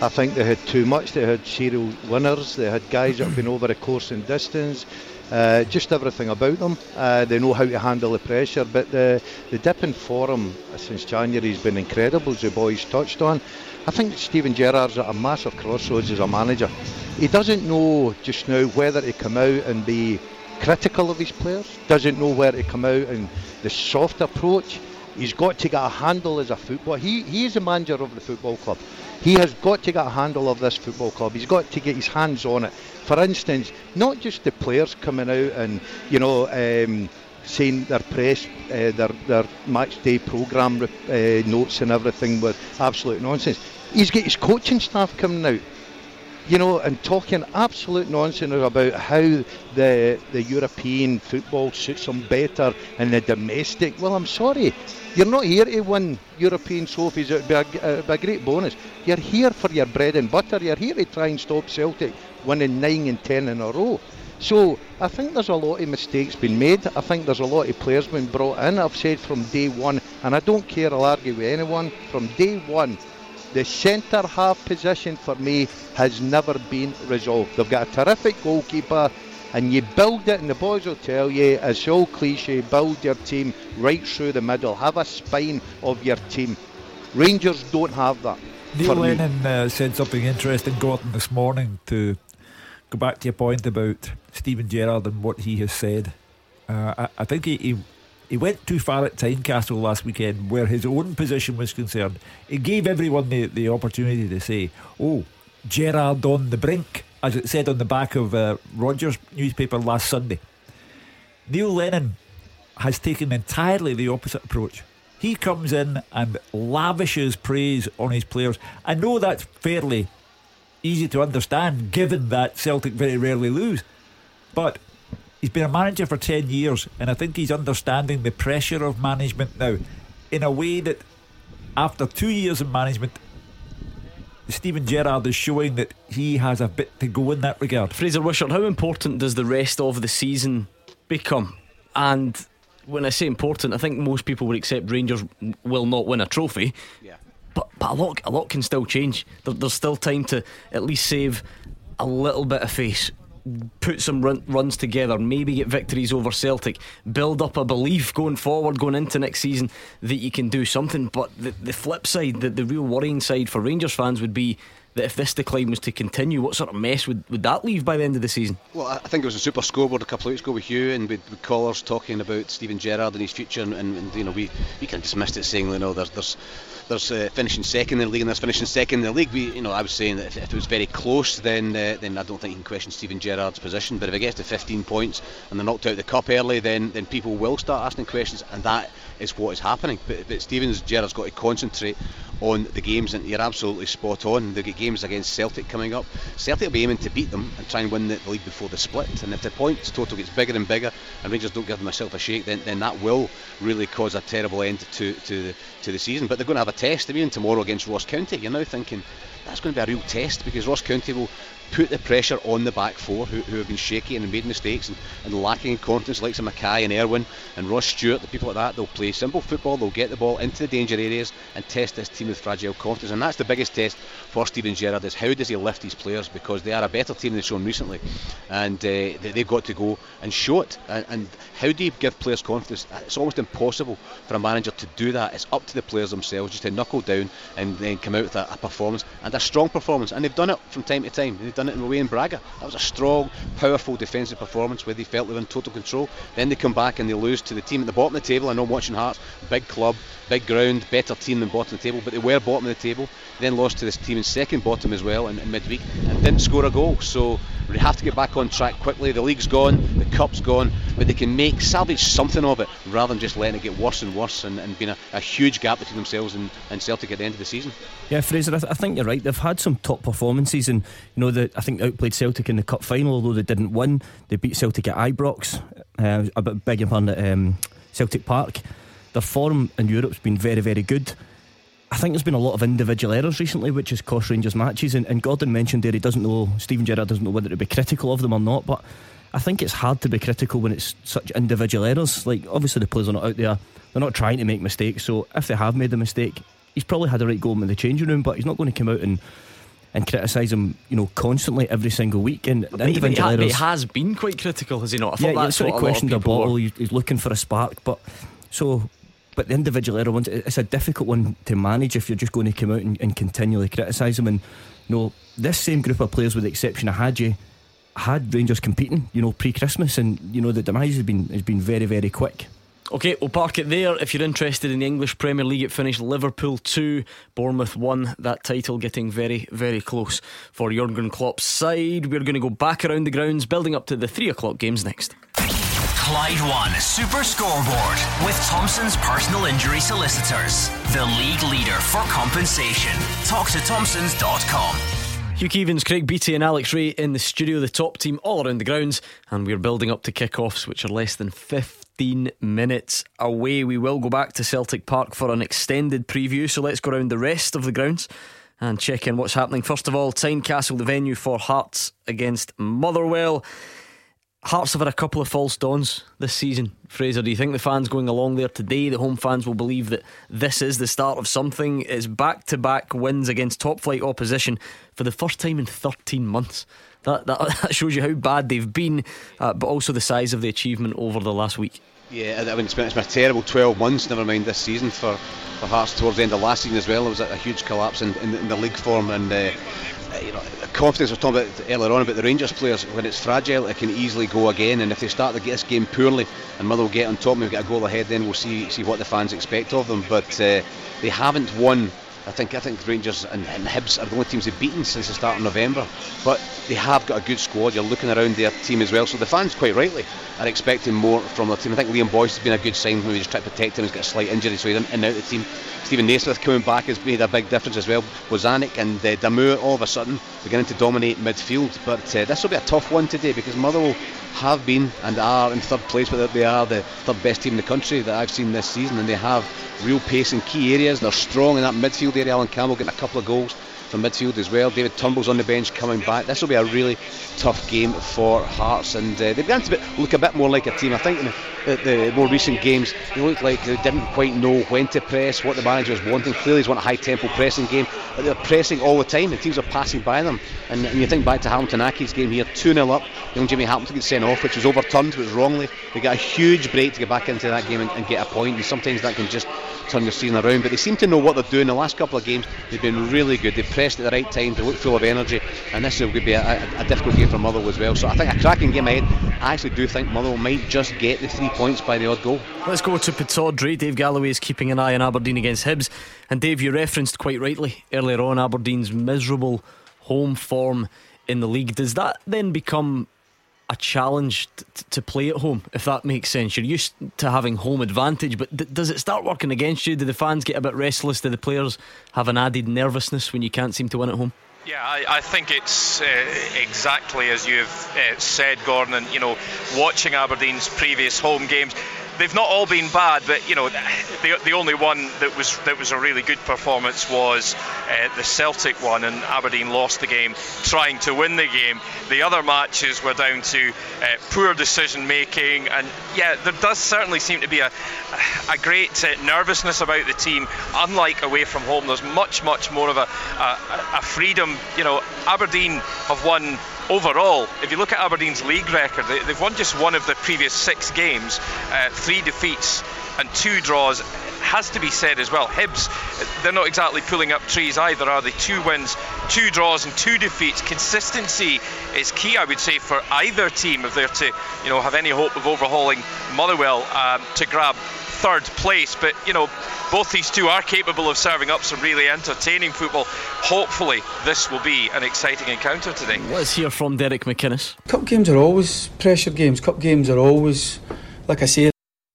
I think they had too much. They had serial winners. They had guys that have been over a course and distance. Uh, just everything about them. Uh, they know how to handle the pressure. But the, the dip in form since January has been incredible, as the boys touched on. I think Steven Gerrard's at a massive crossroads as a manager. He doesn't know just now whether to come out and be critical of his players, doesn't know where to come out and the soft approach. He's got to get a handle as a football. He he is the manager of the football club. He has got to get a handle of this football club. He's got to get his hands on it. For instance, not just the players coming out and you know um, saying their press, uh, their their match day programme uh, notes and everything with absolute nonsense. He's got his coaching staff coming out you know, and talking absolute nonsense about how the the European football suits them better than the domestic. Well, I'm sorry, you're not here to win European trophies. It would be a, a great bonus. You're here for your bread and butter. You're here to try and stop Celtic winning nine and ten in a row. So I think there's a lot of mistakes being made. I think there's a lot of players being brought in. I've said from day one, and I don't care. I'll argue with anyone. From day one, the centre half position for me has never been resolved. They've got a terrific goalkeeper, and you build it, and the boys will tell you, as so cliche, build your team right through the middle. Have a spine of your team. Rangers don't have that. Neil Lennon uh, said something interesting, Gordon, this morning to go back to your point about Steven Gerrard and what he has said. Uh, I, I, think he, he he went too far at Tynecastle last weekend where his own position was concerned. He gave everyone the, the opportunity to say, oh, Gerrard on the brink, as it said on the back of uh, Rogers' newspaper last Sunday. Neil Lennon has taken entirely the opposite approach. He comes in and lavishes praise on his players. I know that's fairly easy to understand given that Celtic very rarely lose. But He's been a manager for 10 years, and I think he's understanding the pressure of management now in a way that after two years of management, Steven Gerrard is showing that he has a bit to go in that regard. Fraser Wishart, how important does the rest of the season become? And when I say important, I think most people would accept Rangers will not win a trophy. Yeah. But, but a lot a lot can still change. There, there's still time to at least save a little bit of face put some run, runs together, maybe get victories over Celtic, build up a belief going forward, going into next season that you can do something. But the, the flip side, the, the real worrying side for Rangers fans would be that if this decline was to continue, what sort of mess would, would that leave by the end of the season? Well, I think it was a super scoreboard a couple of weeks ago with Hugh and with, with callers talking about Steven Gerrard and his future, and, and, and you know we, we kind of dismissed it saying you know there's there's there's uh, finishing second in the league and there's finishing second in the league. We, you know, I was saying that if, if it was very close, then uh, then I don't think you can question Steven Gerrard's position. But if it gets to 15 points and they're knocked out of the cup early, then then people will start asking questions, and that is what is happening. But, but Steven Gerrard's got to concentrate on the games, and you're absolutely spot on. They've got games against Celtic coming up. Celtic will be aiming to beat them and try and win the, the league before the split. And if the points total gets bigger and bigger, and Rangers don't give themselves a shake, then, then that will really cause a terrible end to to the, to the season. But they're going to have a test. I mean, tomorrow against Ross County, you're now thinking that's going to be a real test because Ross County will put the pressure on the back four who, who have been shaky and made mistakes and, and lacking in confidence, like some Mackay and Irwin and Ross Stewart, the people like that. They'll play simple football, they'll get the ball into the danger areas and test this team with fragile confidence. And that's the biggest test for Steven Gerrard is how does he lift his players because they are a better team than they've shown recently and uh, they, have got to go and show it. And, and how do you give players confidence? It's almost impossible for a manager to do that. It's up to the players themselves just to knuckle down and then come out with a, a performance and a strong performance. And they've done it from time to time. They've done it in away in Braga. That was a strong, powerful defensive performance where they felt they were in total control. Then they come back and they lose to the team at the bottom of the table. I know watching Hearts, big club, big ground, better team than bottom of the table, but they were bottom of the table. Then lost to this team in second bottom as well in, in midweek and didn't score a goal. So we have to get back on track quickly. The league's gone, the cup's gone, but they can make salvage something of it rather than just letting it get worse and worse and, and being a, a huge gap between themselves and, and Celtic at the end of the season. Yeah, Fraser, I, th- I, think you're right. They've had some top performances, and you know, the, I think they outplayed Celtic in the cup final, although they didn't win. They beat Celtic at Ibrox, uh, a bit big upon at um, Celtic Park. Their form in Europe's been very, very good. I think there's been a lot of individual errors recently, which has cost Rangers matches. And, and Gordon mentioned there he doesn't know, Steven Gerrard doesn't know whether to be critical of them or not. But I think it's hard to be critical when it's such individual errors. Like, obviously, the players are not out there, they're not trying to make mistakes. So if they have made a mistake, he's probably had a right go in the changing room, but he's not going to come out and and criticise him, you know, constantly every single week. And the individual he, ha- he has been quite critical, has he not? I thought yeah, that's sort of questioned a, a bottle. He's, he's looking for a spark, but so. But the individual error ones, it's a difficult one to manage if you're just going to come out and, and continually criticise them. And you know, this same group of players, with the exception of Hagi, had Rangers competing, you know, pre-Christmas, and you know the demise has been has been very very quick. Okay, we'll park it there. If you're interested in the English Premier League, it finished Liverpool 2, Bournemouth 1. That title getting very, very close for Jurgen Klopp's side. We're going to go back around the grounds, building up to the 3 o'clock games next. Clyde One Super Scoreboard with Thompson's personal injury solicitors, the league leader for compensation. Talk to Thompson's.com. Hugh Keevins, Craig Beattie, and Alex Rae in the studio, the top team all around the grounds, and we're building up to kick-offs, which are less than 15 minutes away. We will go back to Celtic Park for an extended preview, so let's go around the rest of the grounds and check in what's happening. First of all, Tynecastle, the venue for Hearts against Motherwell. Hearts have had a couple of false dawns this season. Fraser, do you think the fans going along there today, the home fans will believe that this is the start of something? It's back to back wins against top flight opposition for the first time in 13 months. That, that, that shows you how bad they've been, uh, but also the size of the achievement over the last week. Yeah, I mean, it's been, it's been a terrible 12 months, never mind this season for, for Hearts towards the end of last season as well. There was a, a huge collapse in, in, in, the league form, and uh, you know, confidence was talking about earlier on about the Rangers players. When it's fragile, it can easily go again. And if they start to get this game poorly, and Motherwell get on top, and we get a goal ahead, then we'll see see what the fans expect of them. But uh, they haven't won I think I think Rangers and, and Hibs are the only teams they've beaten since the start of November. But they have got a good squad. You're looking around their team as well. So the fans, quite rightly, are expecting more from their team. I think Liam Boyce has been a good sign. Maybe just try to protect him. He's got a slight injury, so he's in and out the team. Steven Naismith coming back has made a big difference as well. Bozanic and uh, all of a sudden beginning to dominate midfield. But uh, this will be a tough one today because Motherwell have been and are in third place, but they are the third best team in the country that I've seen this season, and they have real pace in key areas. They're strong in that midfield area. Alan Campbell getting a couple of goals from midfield as well. David Turnbull's on the bench coming back. This will be a really tough game for Hearts, and uh, they began to look a bit more like a team. I think in the, the, more recent games, they looked like they didn't quite know when to press, what the manager was wanting. Clearly, he's want a high tempo pressing game, they're pressing all the time, and teams are passing by them. And, and you think back to Hamilton Accies game here, 2 0 up, young Jimmy Hamilton gets sent off, which was overturned, which was wrongly. They got a huge break to get back into that game and, and get a point, and sometimes that can just turn your season around. But they seem to know what they're doing. The last couple of games, they've been really good. They've pressed at the right time, they look full of energy, and this will be a, a, a difficult game for Motherwell as well. So I think a cracking game ahead. I actually do think Motherwell might just get the three points by the odd goal. Let's go to Pittodrie. Dave Galloway is keeping an eye on Aberdeen against Hibs. And Dave, you referenced quite rightly earlier on Aberdeen's miserable home form in the league. Does that then become a challenge t- to play at home, if that makes sense. You're used to having home advantage, but does it start working against you? Do the fans get a bit restless? Do the players have an added nervousness when you can't seem to win at home? Yeah, I, I think it's uh, exactly as you've uh, said, Gordon. And you know, watching Aberdeen's previous home games, they've not all been bad, but you know, the, the only one that was that was a really good performance was uh, the Celtic one, and Aberdeen lost the game trying to win the game. The other matches were down to uh, poor decision making, and yeah, there does certainly seem to be a a great uh, nervousness about the team. Unlike away from home, there's much much more of a, a, a freedom. You know, Aberdeen have won overall, if you look at Aberdeen's league record, they, have won just one of the previous six games, uh, three defeats and two draws. Has to be said as well. Hibs, they're not exactly pulling up trees either, are they? Two wins, two draws, and two defeats. Consistency is key, I would say, for either team if they're to, you know, have any hope of overhauling Motherwell um, to grab third place. But you know, both these two are capable of serving up some really entertaining football. Hopefully, this will be an exciting encounter today. Let's hear from Derek McInnes. Cup games are always pressure games. Cup games are always, like I say,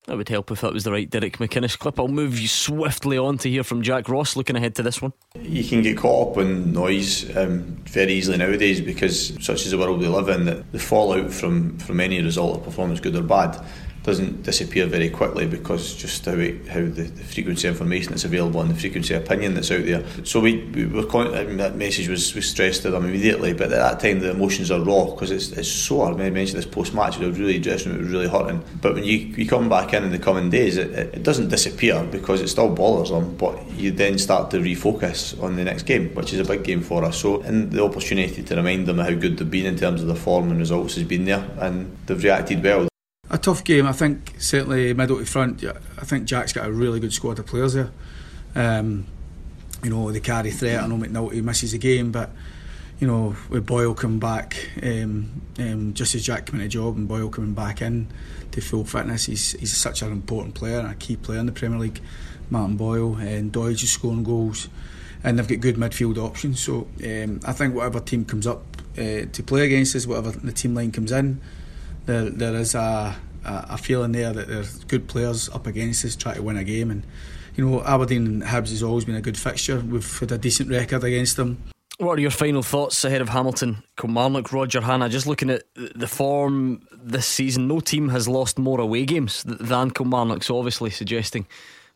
that would help if that was the right Derek McInnes clip. I'll move you swiftly on to hear from Jack Ross looking ahead to this one. You can get caught up in noise um, very easily nowadays because such is the world we live in that the fallout from, from any result of performance, good or bad, doesn't disappear very quickly because just how it, how the, the frequency information that's available and the frequency opinion that's out there. So we, we were con- I mean, that message was, was stressed to them immediately, but at that time the emotions are raw because it's, it's so hard. I mentioned this post match, it was really dressing, it was really hurting. But when you, you come back in in the coming days, it, it, it doesn't disappear because it still bothers them, but you then start to refocus on the next game, which is a big game for us. So, and the opportunity to remind them how good they've been in terms of the form and results has been there, and they've reacted well. A tough game, I think. Certainly middle to front. I think Jack's got a really good squad of players there. Um, you know they carry threat. I know McNulty misses a game, but you know with Boyle coming back, um, um, just as Jack coming to job and Boyle coming back in to full fitness, he's he's such an important player and a key player in the Premier League. Martin Boyle and Doidge is scoring goals, and they've got good midfield options. So um, I think whatever team comes up uh, to play against us, whatever the team line comes in there, there is a, a, feeling there that there's good players up against us trying to win a game. And, you know, Aberdeen and Hibs has always been a good fixture. We've had a decent record against them. What are your final thoughts ahead of Hamilton? Kilmarnock, Roger Hannah, just looking at the form this season, no team has lost more away games than Kilmarnock, so obviously suggesting,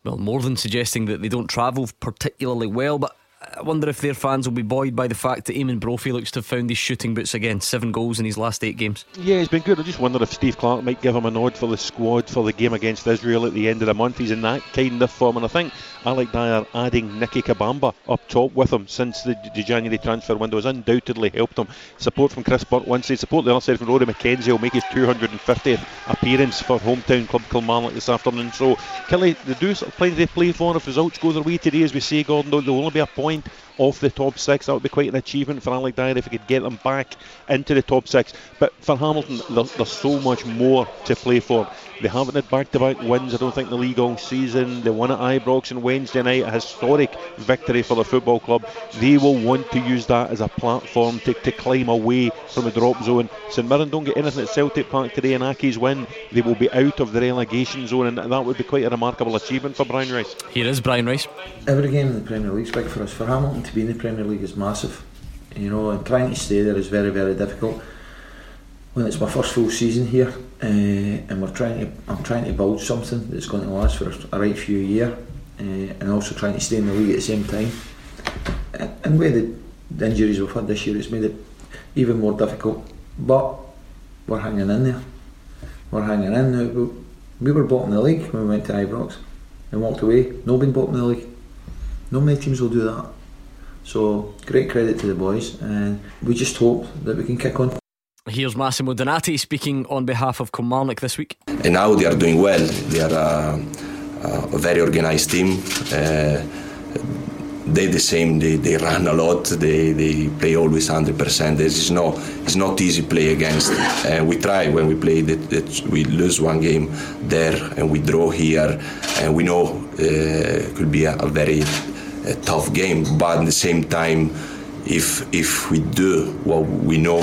well, more than suggesting that they don't travel particularly well. But I wonder if their fans will be buoyed by the fact that Eamonn Brophy looks to have found his shooting boots again. Seven goals in his last eight games. Yeah, he's been good. I just wonder if Steve Clarke might give him a nod for the squad for the game against Israel at the end of the month. He's in that kind of form, and I think Alec Dyer adding Nicke Kabamba up top with him since the, the, January transfer window has undoubtedly helped him. Support from Chris once they support the other side from Rory McKenzie will make his 250th appearance for hometown club Kilmarnock this afternoon. So Killie, they do plenty to play for. If results go their way today, as we say, Gordon, there'll only be a point point off the top six. That would be quite an achievement for Alec Dyer if he could get them back into the top six. But for Hamilton, there's, there's so much more to play for. They haven't had back to back wins, I don't think, the league all season. They won at Ibrox on Wednesday night, a historic victory for the football club. They will want to use that as a platform to, to climb away from the drop zone. St Mirren don't get anything at Celtic Park today, and Accies win. They will be out of the relegation zone, and that would be quite a remarkable achievement for Brian Rice. Here is Brian Rice. Every game in the Premier League is big for us. For Hamilton to be in the Premier League is massive. You know, and trying to stay there is very, very difficult when it's my first full season here, uh, and we're trying to, I'm trying to build something that's going to last for a right few years, uh, and also trying to stay in the league at the same time. And, with the, the injuries we've had this year, it's made it even more difficult. But we're hanging in there. We're hanging in. We were bottom the league when we went to Ibrox and walked away. Nobody bottom of the league. No many teams will do that. So great credit to the boys, and we just hope that we can kick on. Here's Massimo Donati speaking on behalf of Kilmarnock this week. And now they are doing well. They are a, a very organised team. Uh, they the same. They, they run a lot. They, they play always hundred percent. It's not it's not easy play against. Uh, we try when we play that, that we lose one game there and we draw here, and we know uh, it could be a, a very a tough game. But at the same time, if if we do what we know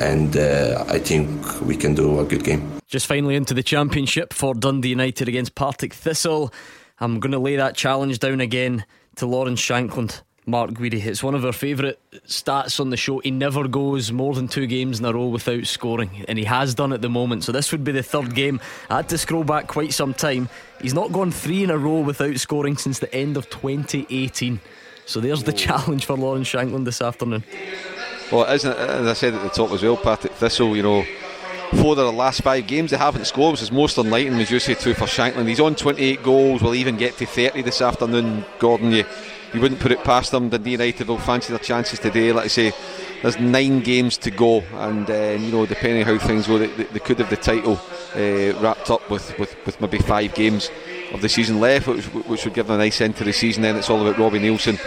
and uh, I think we can do a good game. Just finally into the championship for Dundee United against Partick Thistle. I'm going to lay that challenge down again to Lawrence Shankland. Mark Guidi. It's one of our favourite stats on the show. He never goes more than two games in a row without scoring, and he has done at the moment. So this would be the third game. I had to scroll back quite some time. He's not gone three in a row without scoring since the end of 2018. So there's the challenge for Lawrence Shankland this afternoon. Well, it isn't as I said at the top as well, Partick Thistle, you know, four of the last five games they haven't scored, which is most enlightening, as you say, too, for Shankland. He's on 28 goals, will even get to 30 this afternoon, Gordon. You, you wouldn't put it past them. Dundee United will fancy their chances today. Like I say, there's nine games to go, and uh, you know, depending how things go, they, they could have the title uh, wrapped up with, with, with maybe five games of the season left, which, which would give them a nice end to the season. Then it's all about Robbie Neilson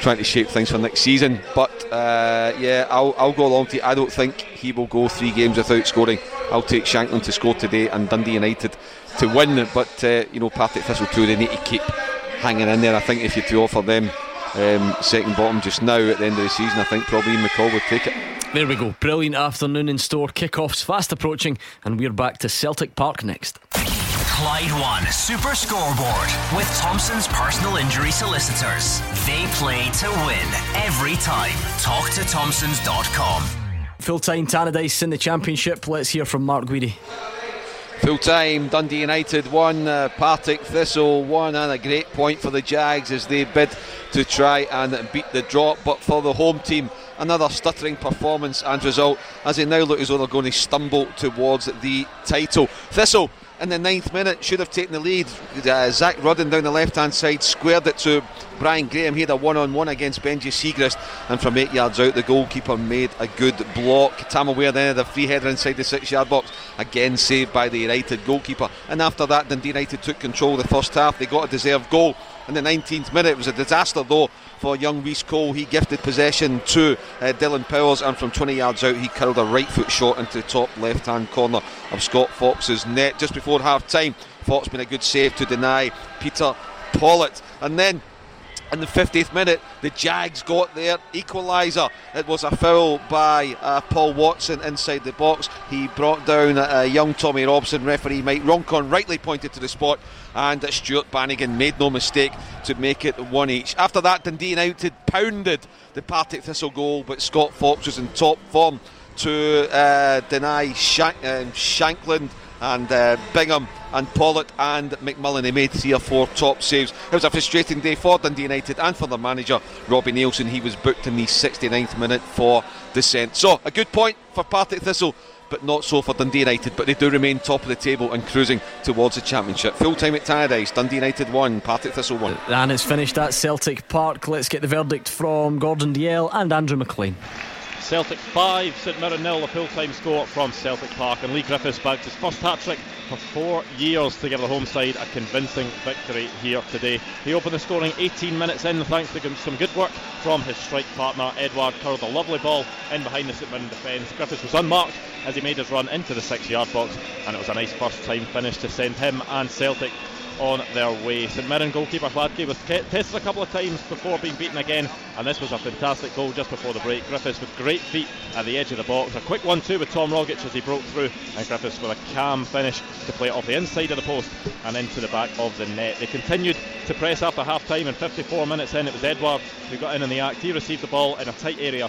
trying to shape things for next season. But uh, yeah, I'll, I'll go along to you. I don't think he will go three games without scoring. I'll take Shankland to score today and Dundee United to win. But uh, you know, Partick Thistle too, they need to keep hanging in there. I think if you to offer them um, second bottom just now at the end of the season, I think probably McCall would take it. There we go. Brilliant afternoon in store. Kickoffs fast approaching, and we're back to Celtic Park next. Clyde One Super Scoreboard with Thompson's personal injury solicitors. They play to win every time. Talk to Thompsons.com. Full time Tannadice in the championship. Let's hear from Mark Guidi. Full time, Dundee United won, uh, Partick Thistle won, and a great point for the Jags as they bid to try and beat the drop. But for the home team, another stuttering performance and result as they now look as though they're going to stumble towards the title. Thistle in the ninth minute should have taken the lead. Uh, Zak Rudden down the left hand side squared it to Brian Graham. He had a one on one against Benji Siegrist, and from eight yards out, the goalkeeper made a good block. Tamaware then had a free header inside the six yard box, again saved by the United goalkeeper. And after that, Dundee United took control the first half. They got a deserved goal in the 19th minute. It was a disaster though for young Reece Cole. He gifted possession to uh, Dillon Powers, and from 20 yards out, he curled a right foot shot into the top left hand corner of Scott Fox's net just before half time. Fox made a good save to deny Peter Pawlett, and then in the 50th minute, the Jags got their equaliser. It was a foul by uh, Paul Watson inside the box. He brought down uh, young Tommy Robson. Referee Mike Roncon rightly pointed to the spot, and Stuart Bannigan made no mistake to make it one each. After that, Dundee United pounded the Partick Thistle goal, but Scott Fox was in top form to uh, deny Shank- um, Shankland and uh, Bingham and Pawlett and McMullan. They made three or four top saves. It was a frustrating day for Dundee United and for their manager, Robbie Neilson. He was booked in the 69th minute for dissent. So, a good point for Partick Thistle. But not so for Dundee United, but they do remain top of the table and cruising towards the championship. Full time at Tannadice, Dundee United 1, Partick Thistle 1. And it's finished at Celtic Park. Let's get the verdict from Gordon Dalziel and Andrew McLean. Celtic 5, St Mirren nil, a full time score from Celtic Park. And Leigh Griffiths bags his first hat trick for four years to give the home side a convincing victory here today. He opened the scoring 18 minutes in thanks to some good work from his strike partner. Edouard curled a lovely ball in behind the St Mirren defence. Griffiths was unmarked as he made his run into the six yard box, and it was a nice first time finish to send him and Celtic on their way. St Mirren goalkeeper Hladky was tested a couple of times before being beaten again, and this was a fantastic goal just before the break. Griffiths with great feet at the edge of the box. A quick one too with Tom Rogic as he broke through, and Griffiths with a calm finish to play it off the inside of the post and into the back of the net. They continued to press after half time, and 54 minutes in, it was Edouard who got in in the act. He received the ball in a tight area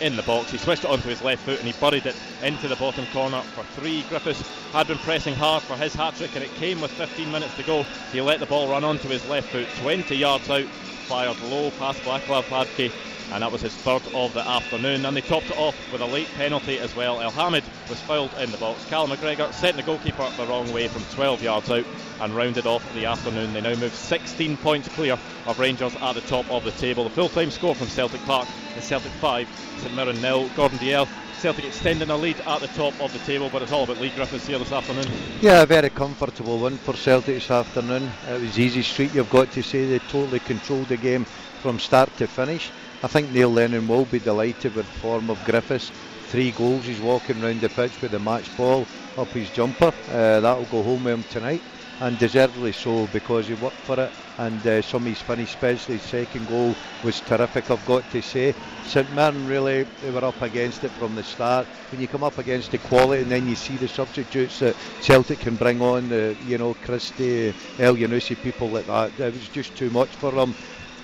in the box. He switched it onto his left foot and he buried it into the bottom corner for three. Griffiths had been pressing hard for his hat trick and it came with 15 minutes to go. He let the ball run onto his left foot 20 yards out, fired low past Vaclav Hladky and that was his third of the afternoon. And they topped it off with a late penalty as well. Elhamed was fouled in the box. Cal McGregor sent the goalkeeper the wrong way from 12 yards out and rounded off the afternoon. They now move 16 points clear of Rangers at the top of the table. The full time score from Celtic Park is Celtic 5, St Mirren nil. Gordon Dalziel. Celtic extending a lead at the top of the table, but it's all about Leigh Griffiths here this afternoon. Yeah, a very comfortable win for Celtic this afternoon. It was easy street, you've got to say. They totally controlled the game from start to finish. I think Neil Lennon will be delighted with the form of Griffiths. Three goals, he's walking around the pitch with the match ball up his jumper. Uh, that'll go home with him tonight, and deservedly so because he worked for it. And uh, some of his finish, especially his second goal, was terrific. I've got to say, St Mirren really they were up against it from the start. When you come up against the quality, and then you see the substitutes that Celtic can bring on, uh, you know, Christie, Elyounoussi, people like that. It was just too much for them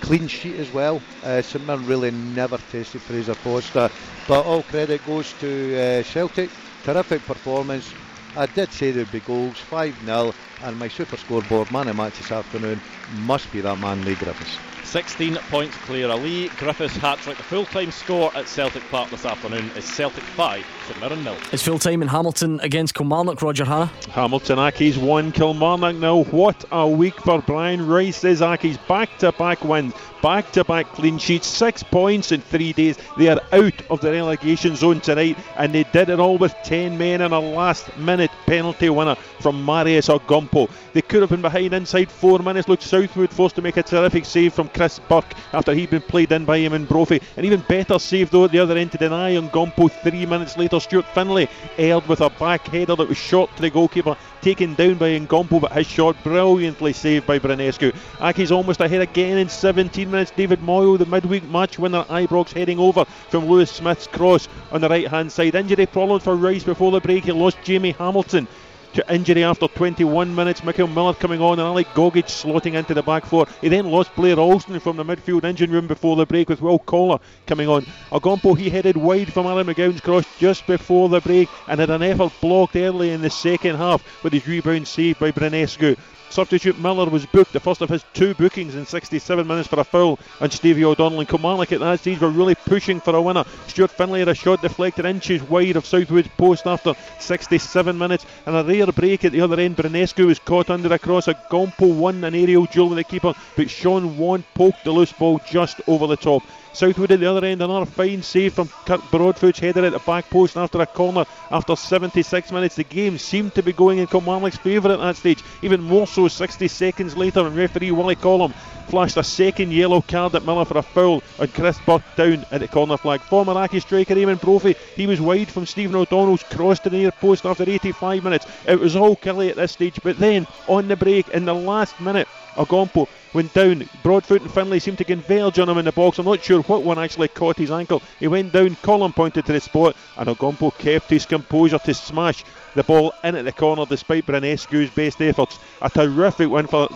clean sheet as well. Uh, St Mirren really never tasted Fraser Forster, but all credit goes to uh, Celtic. Terrific performance. I did say there'd be goals, 5 0, and my super scoreboard man of match this afternoon must be that man, Leigh Griffiths. 16 points clear. A Leigh Griffiths hat trick. The full time score at Celtic Park this afternoon is Celtic 5, St Mirren nil. It's full time in Hamilton against Kilmarnock, Roger Hannah. Hamilton Accies 1, Kilmarnock now. What a week for Brian Rice. Says Accies back to back wins, back to back clean sheets, six points in three days. They are out of the relegation zone tonight, and they did it all with 10 men and a last minute penalty winner from Marios Ogkmpoe. They could have been behind inside four minutes. Luke, Southwood forced to make a terrific save from Chris Burke after he'd been played in by in Brophy. An even better save though at the other end to deny Ogkmpoe three minutes later. Stuart Findlay aired with a back header that was shot to the goalkeeper, taken down by Ogkmpoe, but his shot brilliantly saved by Branescu. Accies almost ahead again in 17 minutes. David Moyo, the midweek match winner, Ibrox heading over from Lewis Smith's cross on the right hand side. Injury problems for Rice before the break. He lost Jamie Hamilton to injury after 21 minutes. Mickel Miller coming on and Alec Gogic slotting into the back four. He then lost Blair Alston from the midfield engine room before the break with Will Collar coming on. Ogkmpoe he headed wide from Alan McGowan's cross just before the break and had an effort blocked early in the second half with his rebound saved by Branescu. Substitute Miller was booked, the first of his two bookings in 67 minutes for a foul on Stevie O'Donnell. And Kilmarnock at that stage were really pushing for a winner. Stuart Findlay had a shot deflected inches wide of Southwood's post after 67 minutes. And a rare break at the other end. Branescu was caught under a cross. Ogkmpoe won an aerial duel with the keeper, but Shaun Want poked the loose ball just over the top. Southwood at the other end, another fine save from Kirk Broadfoot's header at the back post after a corner after 76 minutes. The game seemed to be going in Kilmarnock's favour at that stage, even more so 60 seconds later when referee Willie Collum flashed a second yellow card at Miller for a foul on Chris Burke down at the corner flag. Former Aki striker Eamonn Brophy, he was wide from Stephen O'Donnell's cross to the near post after 85 minutes. It was all Killie at this stage, but then on the break in the last minute, Ogkmpoe went down. Broadfoot and Findlay seemed to converge on him in the box. I'm not sure what one actually caught his ankle. He went down, Collum pointed to the spot, and Ogkmpoe kept his composure to smash the ball in at the corner despite Branescu's best efforts. A terrific win for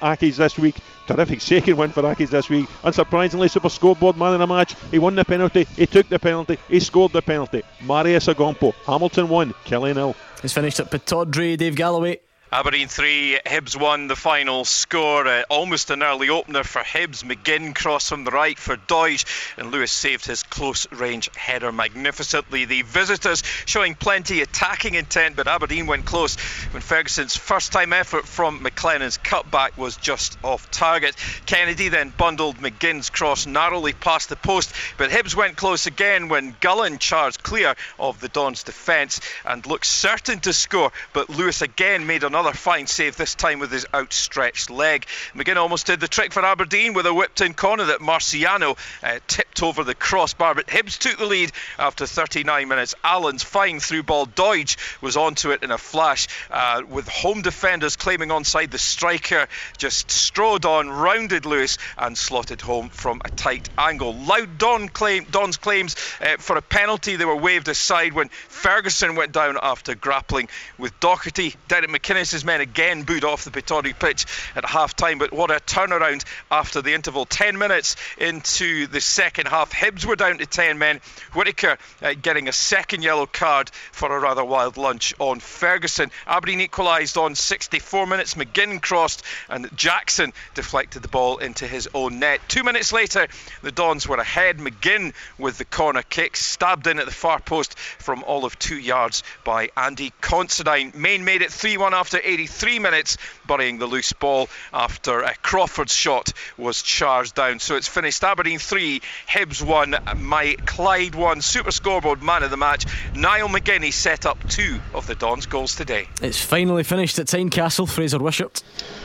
Accies this week. Terrific second win for Accies this week. Unsurprisingly, Super Scoreboard man in the match. He won the penalty, he took the penalty, he scored the penalty. Marius Ogkmpoe. Hamilton won, Killie nil. It's finished at Pittodrie, Dave Galloway. Aberdeen 3, Hibs 1, the final score. Uh, almost an early opener for Hibs. McGinn cross from the right for Doidge, and Lewis saved his close range header magnificently. The visitors showing plenty attacking intent, but Aberdeen went close when Ferguson's first time effort from McLennan's cutback was just off target. Kennedy then bundled McGinn's cross narrowly past the post, but Hibs went close again when Gullan charged clear of the Dons' defence and looked certain to score, but Lewis again made another Another fine save, this time with his outstretched leg. McGinn almost did the trick for Aberdeen with a whipped in corner that Marciano uh, tipped over the crossbar. But Hibs took the lead after 39 minutes. Allan's fine through ball. Doidge was onto it in a flash uh, with home defenders claiming onside. The striker just strode on, rounded Lewis, and slotted home from a tight angle. Loud Don claim, Don's claims uh, for a penalty they were waved aside when Ferguson went down after grappling with Docherty. Derek McInnes his men again booed off the Pittodrie pitch at half time. But what a turnaround after the interval. 10 minutes into the second half. Hibs were down to 10 men. Whittaker uh, getting a second yellow card for a rather wild lunch on Ferguson. Aberdeen equalised on 64 minutes. McGinn crossed and Jackson deflected the ball into his own net. Two minutes later, the Dons were ahead. McGinn with the corner kick, stabbed in at the far post from all of two yards by Andy Considine. Main made it 3 1 after 83 minutes, burying the loose ball after a Crawford's shot was charged down. So it's finished Aberdeen 3, Hibs 1, my Clyde 1. Super scoreboard man of the match. Niall McGinney set up two of the Dons' goals today. It's finally finished at Tynecastle, Fraser Wishart.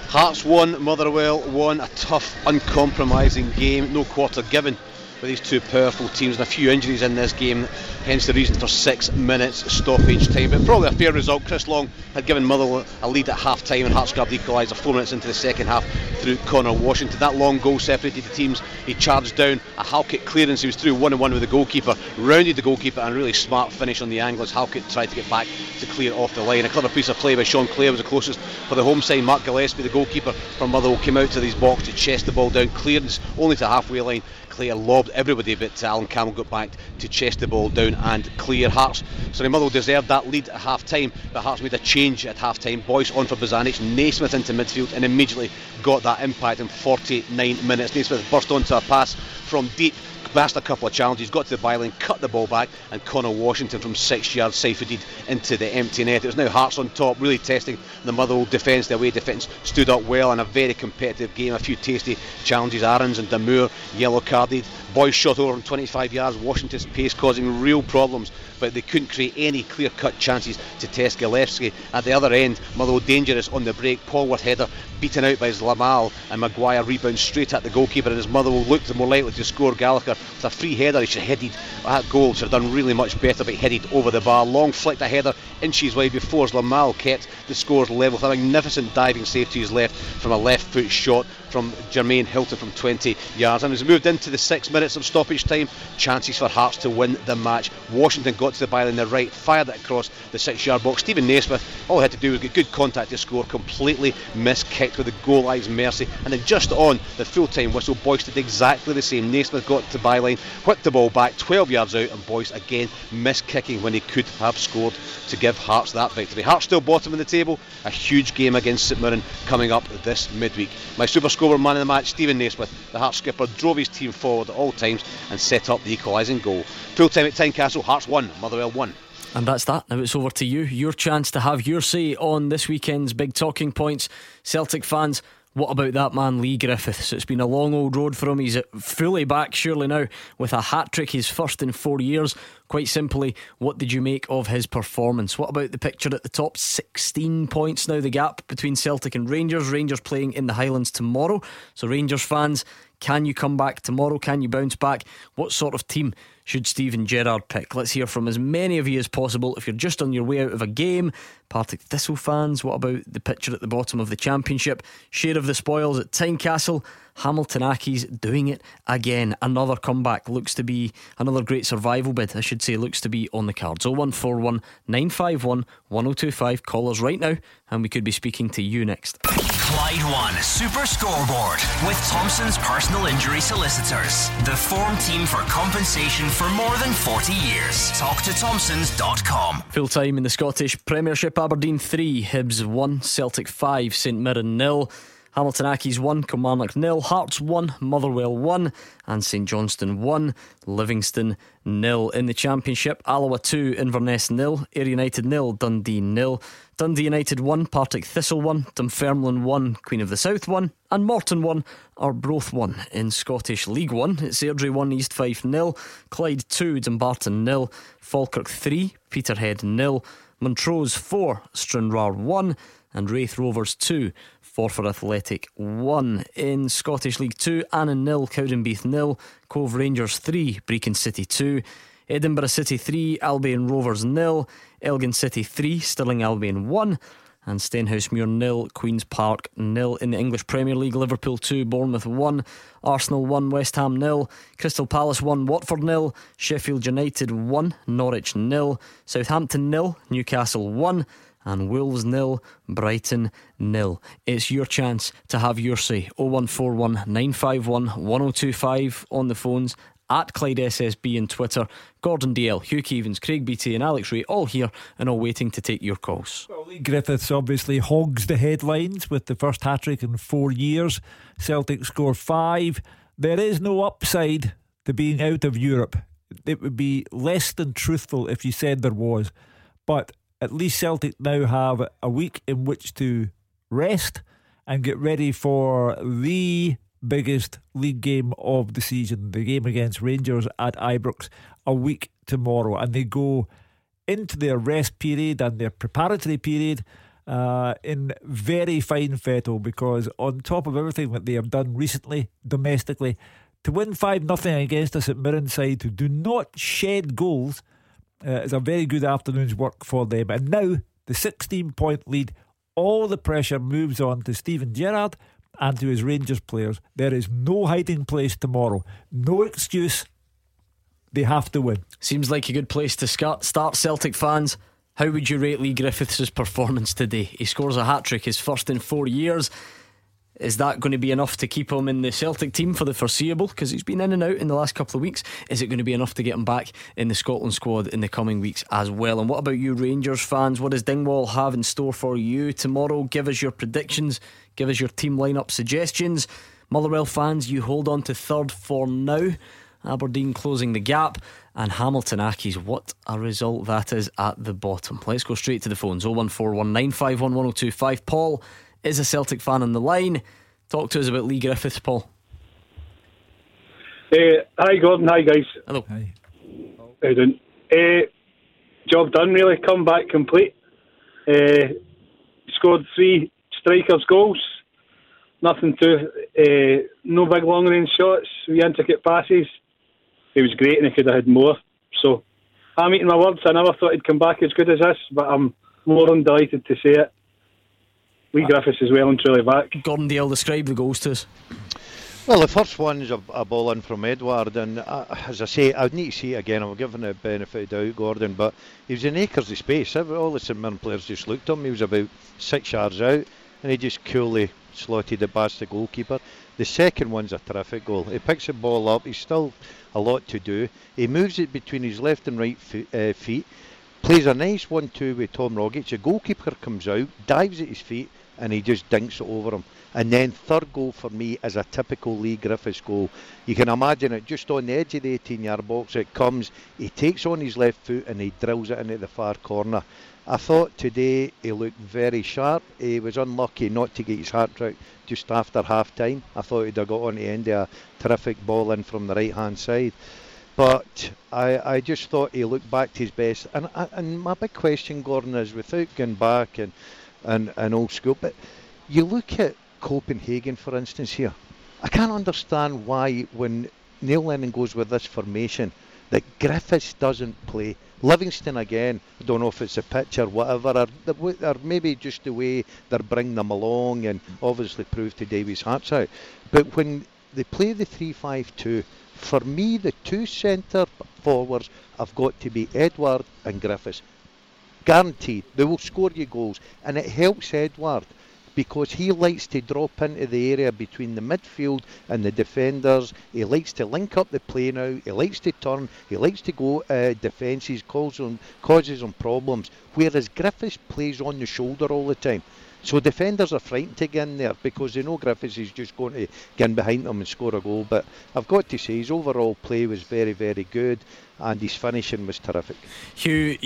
Hearts 1, Motherwell 1. A tough, uncompromising game, no quarter given these two powerful teams and a few injuries in this game, hence the reason for six minutes stoppage time. But probably a fair result. Chris Long had given Motherwell a lead at half time and Hearts grabbed the equaliser four minutes into the second half through Connor Washington. That long goal separated the teams. He charged down a Halkett clearance. He was through one on one with the goalkeeper, rounded the goalkeeper, and a really smart finish on the angle as Halkett tried to get back to clear off the line. A clever piece of play by Sean Clare was the closest for the home side. Mark Gillespie, the goalkeeper from Motherwell, came out to his box to chest the ball down, clearance only to halfway line Clare lobbed everybody, but Alan Campbell got back to chest the ball down and clear. Hearts, sorry, Motherwell deserved that lead at half time, but Hearts made a change at half time. Boyce on for Bozanic, Naismith into midfield, and immediately got that impact in 49 minutes. Naismith burst onto a pass from deep passed a couple of challenges, got to the byline, cut the ball back, and Connor Washington from six yards sifted into the empty net. It was now Hearts on top, really testing the Motherwell defence. The away defence stood up well in a very competitive game. A few tasty challenges. Aarons and Damour yellow carded. Boyce shot over from 25 yards. Washington's pace causing real problems, but they couldn't create any clear cut chances to test Gillespie. At the other end, Motherwell dangerous on the break. Polworth header beaten out by Zlamal, and Maguire rebounds straight at the goalkeeper, and his Motherwell looked more likely to score. Gallagher with a free header, he should have headed that goal, should have done really much better, but he headed over the bar. Long flicked a header inches wide before Zlamal kept the scores level with a magnificent diving save to his left from a left foot shot from Jermaine Hylton from 20 yards. And as we moved into the six minutes, of stoppage time, chances for Hearts to win the match. Washington got to the byline the right, fired it across the six yard box. Steven Naismith, all he had to do was get good contact to score, completely miskicked with the goal line's mercy. And then just on the full time whistle, Boyce did exactly the same. Naismith got to the byline, whipped the ball back 12 yards out, and Boyce again miskicking when he could have scored to give Hearts that victory. Hearts still bottom of the table, a huge game against St Mirren coming up this midweek. My super scorer man of the match, Steven Naismith, the Hearts skipper, drove his team forward at all times and set up the equalising goal. Full time at Tynecastle, Hearts 1, Motherwell 1. And that's that. Now it's over to you. Your chance to have your say on this weekend's big talking points. Celtic fans, what about that man Leigh Griffiths? It's been a long old road for him. He's fully back, surely now, with a hat trick, his first in four years. Quite simply, what did you make of his performance? What about the picture at the top? 16 points now, the gap between Celtic and Rangers. Rangers playing in the Highlands tomorrow. So, Rangers fans, can you come back tomorrow? Can you bounce back? What sort of team should Steven Gerrard pick? Let's hear from as many of you as possible. If you're just on your way out of a game, Partick Thistle fans, what about the picture at the bottom of the Championship? Share of the spoils at Tynecastle. Hamilton Accies doing it again. Another comeback looks to be another great survival bid, I should say, looks to be on the cards. 0141 951 1025. Callers right now, and we could be speaking to you next. Clyde One Super Scoreboard with Thompson's personal injury solicitors. The form team for compensation for more than 40 years. Talk to Thompsons.com. Full time in the Scottish Premiership Aberdeen 3, Hibs 1, Celtic 5, St Mirren 0. Hamilton Accies 1, Kilmarnock nil, Hearts 1, Motherwell 1, and St Johnstone 1, Livingston nil. In the Championship, Alloa 2, Inverness nil, Ayr United nil, Dundee nil, Dundee United 1, Partick Thistle 1, Dunfermline 1, Queen of the South 1, and Morton 1 Arbroath 1. In Scottish League 1, it's Airdrie 1, East Fife nil, Clyde 2, Dumbarton nil, Falkirk 3, Peterhead nil, Montrose 4, Stranraer 1, and Raith Rovers 2, Forfar Athletic 1. In Scottish League 2, Annan nil, Cowdenbeath nil, Cove Rangers 3, Brechin City 2, Edinburgh City 3, Albion Rovers nil, Elgin City 3, Stirling Albion 1, and Stenhousemuir nil, Queen's Park nil. In the English Premier League, Liverpool 2, Bournemouth 1, Arsenal 1, West Ham nil, Crystal Palace 1, Watford nil, Sheffield United 1, Norwich nil, Southampton nil, Newcastle 1 and Wolves nil, Brighton nil. It's your chance to have your say. 0141 951 1025 on the phones. At Clyde SSB and Twitter, Gordon Dalziel, Hugh Keevins, Craig Beattie, and Alex Rae, all here and all waiting to take your calls. Well, Leigh Griffiths obviously hogs the headlines with the first hat trick in four years. Celtic score five. There is no upside to being out of Europe. It would be less than truthful if you said there was. But at least Celtic now have a week in which to rest and get ready for the biggest league game of the season, the game against Rangers at Ibrox, a week tomorrow. And they go into their rest period and their preparatory period uh, in very fine fettle because, on top of everything that they have done recently domestically, to win 5 0 against us at Mirren side who do not shed goals uh, is a very good afternoon's work for them. And now the 16 point lead, all the pressure moves on to Steven Gerrard and to his Rangers players. There is no hiding place tomorrow, no excuse. They have to win. Seems like a good place to start, Celtic fans. How would you rate Leigh Griffiths' performance today? He scores a hat trick, his first in four years. Is that going to be enough to keep him in the Celtic team for the foreseeable? Because he's been in and out in the last couple of weeks. Is it going to be enough to get him back in the Scotland squad in the coming weeks as well? And what about you, Rangers fans? What does Dingwall have in store for you tomorrow? Give us your predictions, give us your team lineup suggestions. Motherwell fans, you hold on to third for now. Aberdeen closing the gap. And Hamilton Accies, what a result that is at the bottom. Let's go straight to the phones 01419511025. Paul is a Celtic fan on the line. Talk to us about Leigh Griffiths, Paul. Uh, hi, Gordon. Hi, guys. Hello. Hi. How you doing? Uh, job done, really. Come back complete. Uh, scored three strikers' goals. Nothing to. Uh, no big long range shots. We intricate passes. He was great and he could have had more. So I'm eating my words. I never thought he'd come back as good as this, but I'm more than delighted to see it. Leigh Griffiths is well and truly back. Gordon Dalziel, describe the goals to us. Well, the first one's a, a ball in from Edouard, and uh, as I say, I'd need to see it again. I'm giving it the benefit of the doubt, Gordon, but he was in acres of space. All the St Mirren players just looked at him. He was about six yards out, and he just coolly slotted it past the goalkeeper. The second one's a terrific goal. He picks the ball up. He's still a lot to do. He moves it between his left and right uh, feet. Plays a nice one-two with Tom Rogic. The goalkeeper comes out, dives at his feet, and he just dinks it over him. And then third goal for me is a typical Leigh Griffiths goal. You can imagine it just on the edge of the 18 yard box. It comes, he takes on his left foot and he drills it into the far corner. I thought today he looked very sharp. He was unlucky not to get his hat trick just after half time. I thought he'd have got on the end of a terrific ball in from the right hand side. But I, I just thought he looked back to his best. And, and my big question, Gordon, is without going back and, and, and old school, but you look at Copenhagen, for instance, here. I can't understand why, when Neil Lennon goes with this formation, that Griffiths doesn't play. Livingston again, I don't know if it's a pitch or whatever, or, or maybe just the way they're bringing them along and obviously prove to Davies hearts out. But when they play the 3 5 2, for me, the two centre forwards have got to be Edouard and Griffiths. Guaranteed, they will score you goals, and it helps Edouard because he likes to drop into the area between the midfield and the defenders. He likes to link up the play now. He likes to turn. He likes to go uh, defences, causes on, causes on problems. Whereas Griffiths plays on the shoulder all the time. So defenders are frightened to get in there because they know Griffiths is just going to get in behind them and score a goal. But I've got to say his overall play was very, very good and his finishing was terrific. Hugh,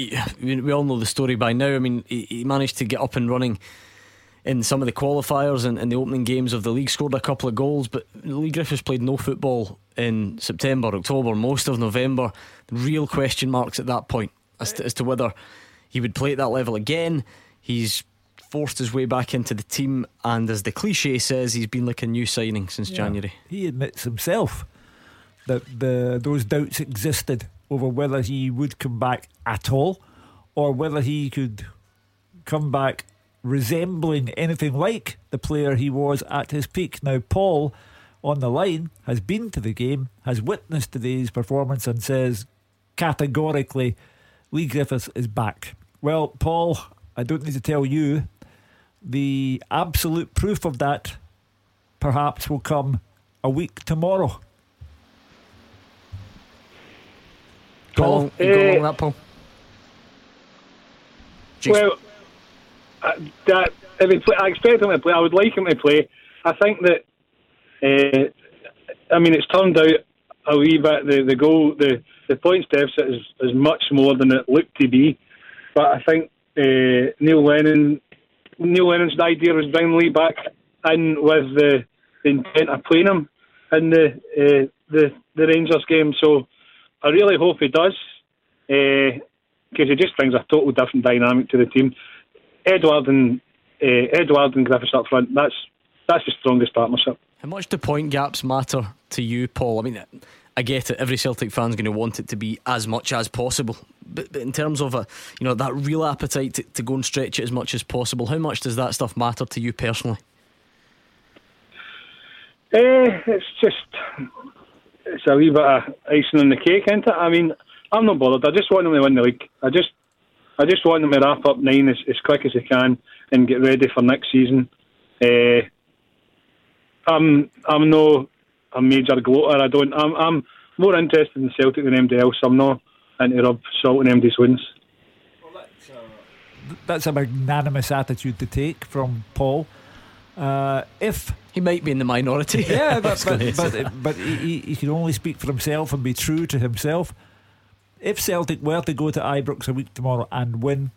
we all know the story by now. I mean, he managed to get up and running in some of the qualifiers and in the opening games of the league, scored a couple of goals, but Leigh Griffiths played no football in September, October, most of November. Real question marks at that point as to, as to whether he would play at that level again. He's forced his way back into the team, and as the cliche says, he's been like a new signing since yeah. January. He admits himself that the those doubts existed over whether he would come back at all or whether he could come back resembling anything like the player he was at his peak. Now, Paul on the line has been to the game, has witnessed today's performance, and says categorically, Leigh Griffiths is back. Well, Paul, I don't need to tell you, the absolute proof of that perhaps will come a week tomorrow. Go Paul, on, go on that, Paul. Jeez. Well, uh, that if he play, I expect him to play. I would like him to play. I think that. Uh, I mean, it's turned out a wee bit. The the goal, the the points deficit is, is much more than it looked to be. But I think uh, Neil Lennon, Neil Lennon's idea was bringing Leigh back in with the, the intent of playing him in the uh, the the Rangers game. So I really hope he does, because uh, he just brings a total different dynamic to the team. Edouard and uh, Edouard and Griffiths up front. That's that's the strongest partnership. How much do point gaps matter to you, Paul? I mean, I get it. Every Celtic fan's going to want it to be as much as possible. But, but in terms of a, you know, that real appetite to, to, go and stretch it as much as possible, how much does that stuff matter to you personally? Uh, it's just it's a wee bit of icing on the cake, isn't it? I mean, I'm not bothered. I just want them to win the league. I just I just want them to wrap up nine as, as quick as they can and get ready for next season. Uh, I'm I'm no a major gloater. I don't. I'm I'm more interested in Celtic than anybody else. I'm not into rub salt in anybody's wounds. that's, a magnanimous attitude to take from Paul. Uh, if he might be in the minority, yeah, but but, but, but he, he can only speak for himself and be true to himself if Celtic were to go to Ibrox a week tomorrow and win,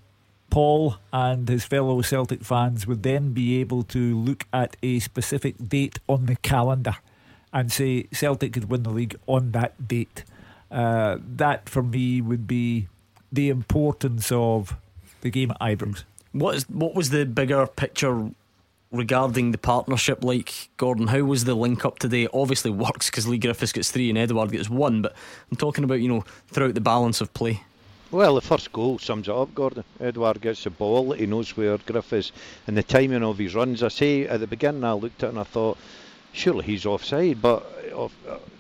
Paul and his fellow Celtic fans would then be able to look at a specific date on the calendar and say Celtic could win the league on that date. Uh, that for me would be the importance of the game at Ibrox. What is what was the bigger picture regarding the partnership like Gordon how was the link up today It obviously works because Leigh Griffiths gets three and Edouard gets one but I'm talking about you know throughout the balance of play well, the first goal sums it up, Gordon. Edouard gets the ball, he knows where Griffiths is, and the timing of his runs. I say at the beginning, I looked at it and I thought, surely he's offside, but uh,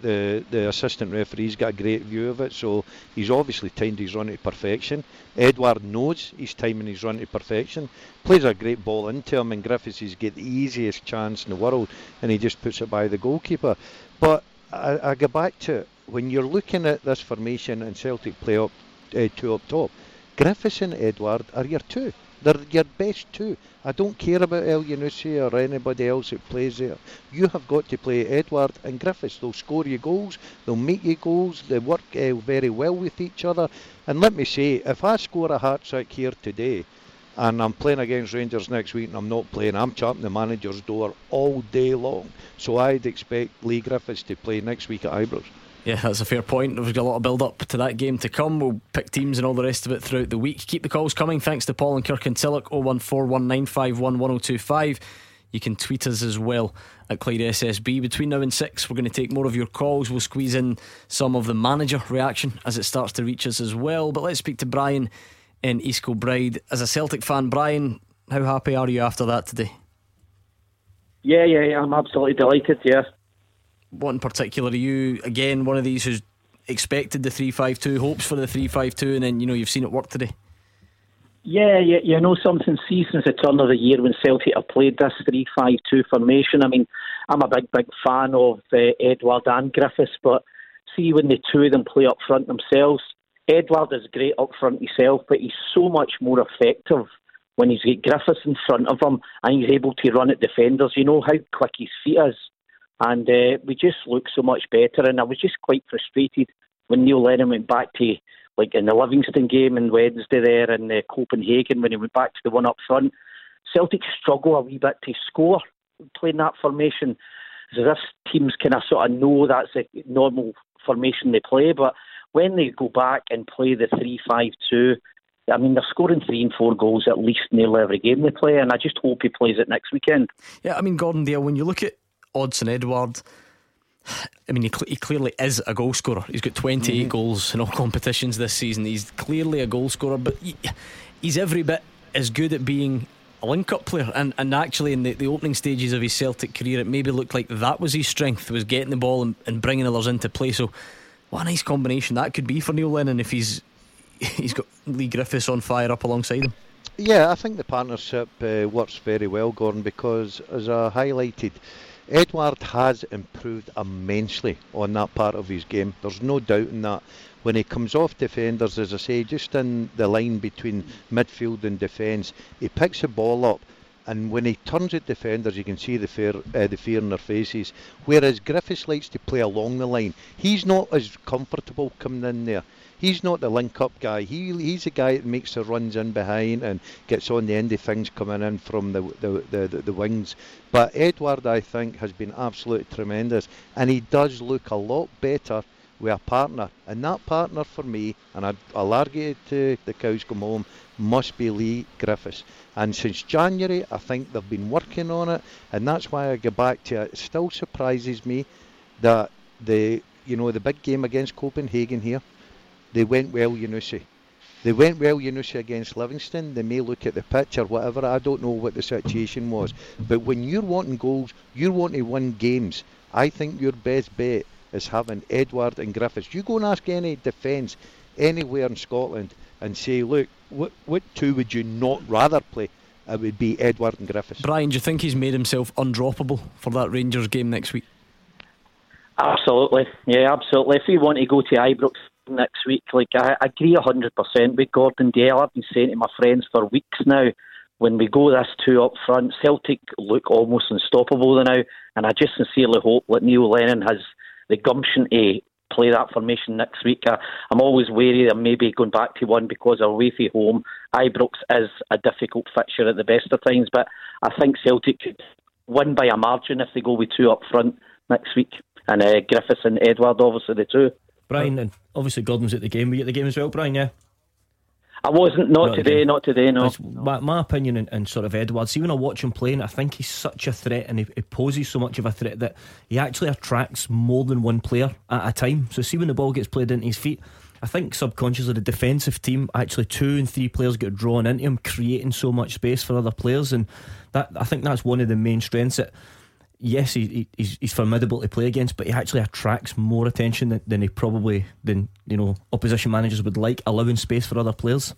the the assistant referee's got a great view of it, so he's obviously timed his run to perfection. Edouard knows he's timing his run to perfection, plays a great ball into him, and Griffiths has got the easiest chance in the world, and he just puts it by the goalkeeper. But I, I go back to when you're looking at this formation and Celtic play up uh, two up top, Griffiths and Edouard are your two. They're your best two. I don't care about Elyounoussi or anybody else that plays there. You have got to play Edouard and Griffiths. They'll score you goals. They'll make you goals. They work uh, very well with each other. And let me say, if I score a hat trick here today, and I'm playing against Rangers next week and I'm not playing, I'm champing the manager's door all day long. So I'd expect Leigh Griffiths to play next week at Ibrox. Yeah, that's a fair point. Got a lot of build up to that game to come. We'll pick teams and all the rest of it throughout the week. Keep the calls coming. Thanks to Paul and Kirkintilloch 01419511025. You can tweet us as well at Clyde SSB. Between now and six, we're going to take more of your calls. We'll squeeze in some of the manager reaction as it starts to reach us as well. But let's speak to Brian in East Kilbride. As a Celtic fan, Brian, how happy are you after that today? Yeah, yeah, yeah I'm absolutely delighted. Yeah, in particular are you again one of these who's expected the three five two, hopes for the three five two, and then you know you've seen it work today? Yeah, yeah, you know something. See since the turn of the year when Celtic have played this three five two formation. I mean, I'm a big, big fan of uh, Edouard and Griffiths, but see when the two of them play up front themselves. Edouard is great up front himself, but he's so much more effective when he's got Griffiths in front of him and he's able to run at defenders. You know how quick his feet is and uh, we just looked so much better. And I was just quite frustrated when Neil Lennon went back to like in the Livingston game on Wednesday there in uh, Copenhagen when he went back to the one up front. Celtic struggle a wee bit to score playing that formation. So this teams kind of sort of know that's a normal formation they play, but when they go back and play the three-five-two, I mean, they're scoring three and four goals at least nearly every game they play, and I just hope he plays it next weekend. Yeah, I mean, Gordon Dalziel, when you look at Odsonne Edouard. I mean, he, cl- he, clearly is a goal scorer. He's got 28 mm-hmm. goals in all competitions this season. He's clearly a goal scorer, but he, he's every bit as good at being a link up player. And, and actually, in the, the opening stages of his Celtic career, it maybe looked like that was his strength, was getting the ball and, and bringing others into play. So, what a nice combination that could be for Neil Lennon if he's he's got Leigh Griffiths on fire up alongside him. Yeah, I think the partnership uh, works very well, Gordon, because as I highlighted, Edouard has improved immensely on that part of his game. There's no doubt in that. When he comes off defenders, as I say, just in the line between midfield and defence, he picks the ball up. And when he turns at defenders, you can see the fear, uh, the fear in their faces. Whereas Griffiths likes to play along the line. He's not as comfortable coming in there he's not the link up guy. He he's the guy that makes the runs in behind and gets on the end of things coming in from the the, the, the, the wings. But Edouard, I think, has been absolutely tremendous, and he does look a lot better with a partner. And that partner for me, and I'd, I'll argue to the cows come home, must be Leigh Griffiths. And since January, I think they've been working on it, and that's why I go back to it. It still surprises me that the you know the big game against Copenhagen here they went well, Elyounoussi. They went well, Elyounoussi against Livingston. They may look at the pitch or whatever. I don't know what the situation was. But when you're wanting goals, you're wanting to win games. I think your best bet is having Edouard and Griffiths. You go and ask any defence anywhere in Scotland and say, look, what, what two would you not rather play? It would be Edouard and Griffiths. Brian, do you think he's made himself undroppable for that Rangers game next week? Absolutely, yeah, absolutely. If we want to go to Ibrox next week. Like I, agree hundred percent with Gordon Dalziel. I've been saying to my friends for weeks now. When we go this two up front, Celtic look almost unstoppable now, and I just sincerely hope that Neil Lennon has the gumption to play that formation next week. I, am always wary of maybe going back to one because away from home, Ibrox is a difficult fixture at the best of times, but I think Celtic could win by a margin if they go with two up front next week. And uh, Griffiths and Edouard, obviously the two. Brian, and obviously Gordon's at the game. Were you at the game as well, Brian? Yeah. I wasn't. Not, not today. Not today. No. My, my, opinion and, and, sort of Edouard. See, when I watch him playing, I think he's such a threat, and he, he, poses so much of a threat that he actually attracts more than one player at a time. So, see when the ball gets played into his feet. I think subconsciously the defensive team actually two and three players get drawn into him, creating so much space for other players, and that I think that's one of the main strengths that yes, he, he's, he's formidable to play against, but he actually attracts more attention than, than he probably than you know opposition managers would like, allowing space for other players.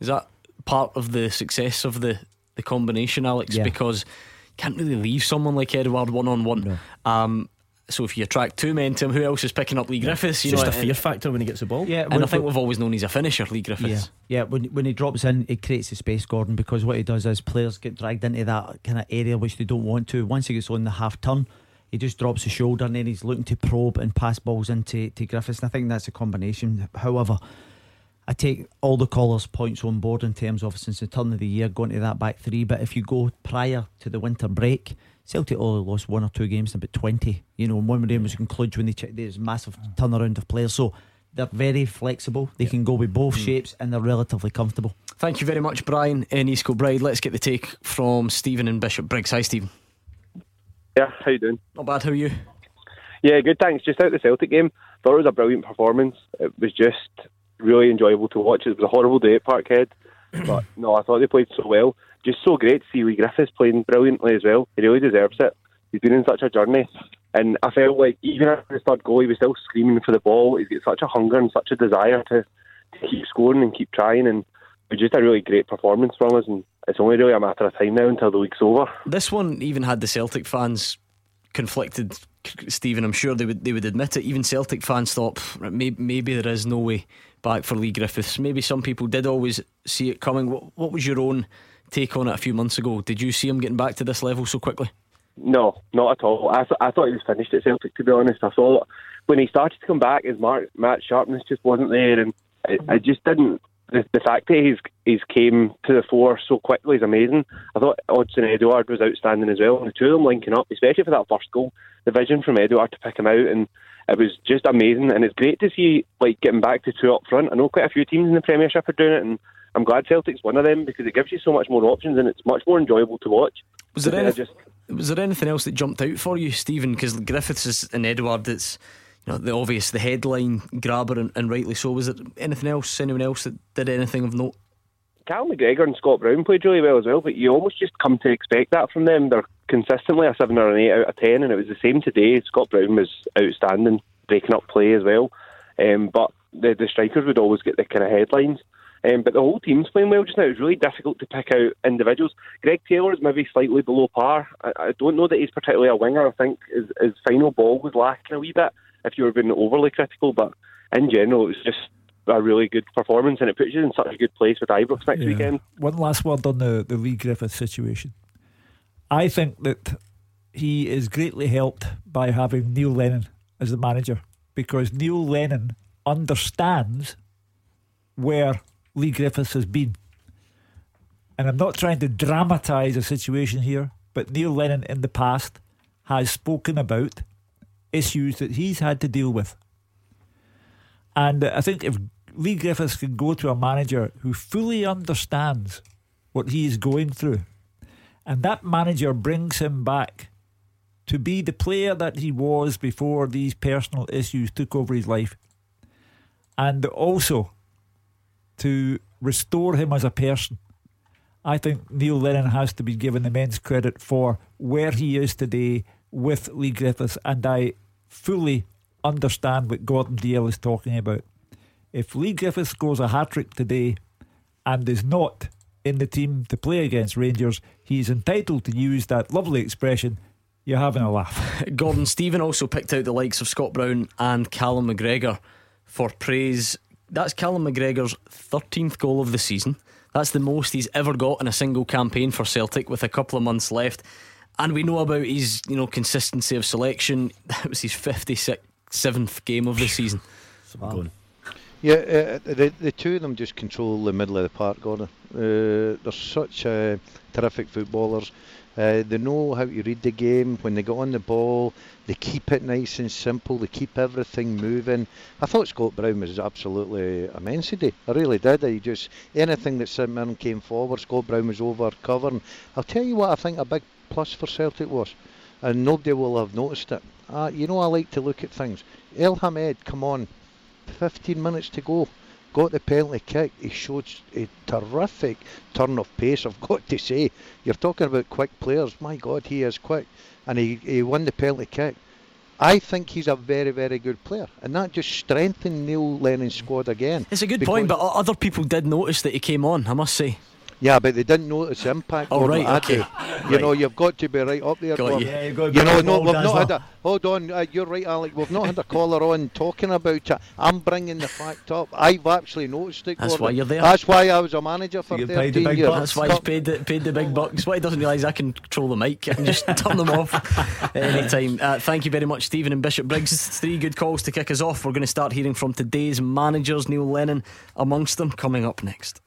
Is that part of the success of the the combination, Alex? Yeah. Because you can't really leave someone like Edouard one on one. Um, So if you attract two men to him, who else is picking up Leigh Griffiths? You Just know, a fear factor when he gets the ball. Yeah, and I think we've always known he's a finisher, Leigh Griffiths. Yeah, yeah. When when he drops in, it creates the space, Gordon, because what he does is players get dragged into that kind of area which they don't want to. Once he gets on the half turn, he just drops the shoulder and then he's looking to probe and pass balls into to Griffiths. And I think that's a combination. However, I take all the callers' points on board in terms of since the turn of the year going to that back three. But if you go prior to the winter break, Celtic oh, only lost one or two games in about 20. You know, and one of them was concludes when they checked there's massive mm. turnaround of players. So they're very flexible. They can go with both mm. shapes and they're relatively comfortable. Thank you very much, Brian in East Kilbride. Let's get the take from Stephen and Bishopbriggs. Hi, Stephen. Yeah, how you doing? Not bad. How are you? Yeah, good. Thanks. Just out the Celtic game, thought it was a brilliant performance. It was just really enjoyable to watch. It was a horrible day at Parkhead, but no, I thought they played so well. Just so great to see Leigh Griffiths playing brilliantly as well. He really deserves it. He's been in such a journey, and I felt like even after his third goal, he was still screaming for the ball. He's got such a hunger and such a desire to, to keep scoring and keep trying, and it was just a really great performance from us. And it's only really a matter of time now until the week's over. This one even had the Celtic fans conflicted. Stephen, I'm sure they would they would admit it. Even Celtic fans thought maybe, maybe there is no way back for Leigh Griffiths. Maybe some people did always see it coming. What, what was your own take on it a few months ago? Did you see him getting back to this level so quickly? No, not at all. I, th- I thought he was finished at Celtic, to be honest. I thought when he started to come back, his mark, match sharpness just wasn't there, and I, I just didn't. The, the fact that he's he's came to the fore so quickly is amazing. I thought Odsonne Edouard was outstanding as well, and the two of them linking up, especially for that first goal, the vision from Edouard to pick him out, and it was just amazing. And it's great to see like getting back to two up front. I know quite a few teams in the Premiership are doing it, and I'm glad Celtic's one of them because it gives you so much more options, and it's much more enjoyable to watch. Was there, any, just was there anything else that jumped out for you, Stephen? Because Griffiths and Edouard, it's you know the obvious, the headline grabber, and, and rightly so. Was there anything else? Anyone else that did anything of note? Cal McGregor and Scott Brown played really well as well, but you almost just come to expect that from them. They're consistently a seven or an eight out of ten, and it was the same today. Scott Brown was outstanding, breaking up play as well. Um, but the, the strikers would always get the kind of headlines. Um, but the whole team's playing well just now. It's really difficult to pick out individuals. Greg Taylor is maybe slightly below par. I, I don't know that he's particularly a winger. I think his, his final ball was lacking a wee bit if you were being overly critical. But in general, it was just a really good performance and it puts you in such a good place with Ibrox next Yeah. weekend. One last word on the, the Leigh Griffith situation. I think that he is greatly helped by having Neil Lennon as the manager because Neil Lennon understands where Leigh Griffiths has been. And I'm not trying to dramatise a situation here, but Neil Lennon in the past has spoken about issues that he's had to deal with. And I think if Leigh Griffiths can go to a manager who fully understands what he is going through, and that manager brings him back to be the player that he was before these personal issues took over his life, and also to restore him as a person. I think Neil Lennon has to be given immense credit for where he is today with Leigh Griffiths, and I fully understand what Gordon Dalziel is talking about. If Leigh Griffiths scores a hat trick today and is not in the team to play against Rangers, he's entitled to use that lovely expression, you're having a laugh. Gordon Stephen also picked out the likes of Scott Brown and Callum McGregor for praise. That's Callum McGregor's 13th goal of the season. That's the most he's ever got in a single campaign for Celtic with a couple of months left. And we know about his, you know, consistency of selection. That was his 57th game of the season. Yeah, uh, the the two of them just control the middle of the park, Gordon. Uh, they're such uh, terrific footballers. Uh, they know how to read the game. When they get on the ball, they keep it nice and simple. They keep everything moving. I thought Scott Brown was absolutely immense today. I really did. He just anything that St Mirren came forward, Scott Brown was over covering. I'll tell you what I think a big plus for Celtic was, and nobody will have noticed it. Uh, you know, I like to look at things. Elhamed, come on, 15 minutes to go. Got the penalty kick, he showed a terrific turn of pace. I've got to say, you're talking about quick players. My God, he is quick, and he, he won the penalty kick. I think he's a very, very good player, and that just strengthened Neil Lennon's squad again. It's a good point, but other people did notice that he came on. I must say. Yeah, but they didn't notice the impact. Oh, right, okay. You Right. know, you've got to be right up there. Got you. Yeah, you've got to you know, no, we've not had a. Hold on, uh, you're right, Alec. We've not had a caller on talking about it. I'm bringing the fact up. I've actually noticed it. That's Gordon. why you're there. That's why I was a manager for You 13 paid the years. bucks. That's why he's paid the, paid the big bucks. What he doesn't realise, I can control the mic. I can just turn them off at any time. Uh, thank you very much, Stephen and Bishopbriggs. Three good calls to kick us off. We're going to start hearing from today's managers, Neil Lennon amongst them, coming up next.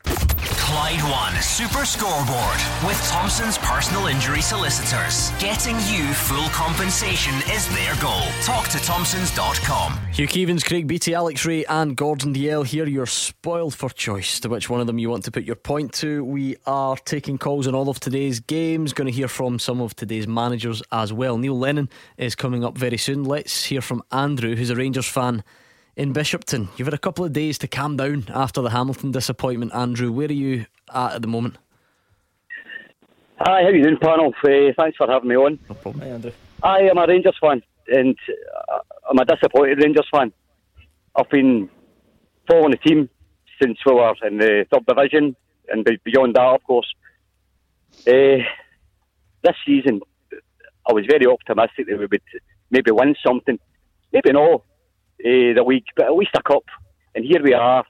Clyde One Super Scoreboard with Thompson's personal injury solicitors. Getting you full compensation is their goal. Talk to Thompsons.com. Hugh Keevins, Craig Beattie, Alex Rae, and Gordon Dalziel here. You're spoiled for choice to which one of them you want to put your point to. We are taking calls on all of today's games. Going to hear from some of today's managers as well. Neil Lennon is coming up very soon. Let's hear from Andrew, who's a Rangers fan in Bishopton. You've had a couple of days to calm down after the Hamilton disappointment. Andrew, where are you at at the moment? Hi, how are you doing, panel? Uh, thanks for having me on. No problem. Hi, Andrew. I am a Rangers fan, and uh, I'm a disappointed Rangers fan. I've been following the team since we were in the third division, and beyond that, of course. Uh, this season, I was very optimistic that we would maybe win something. Maybe not uh, the league, but at least a cup. And here we are,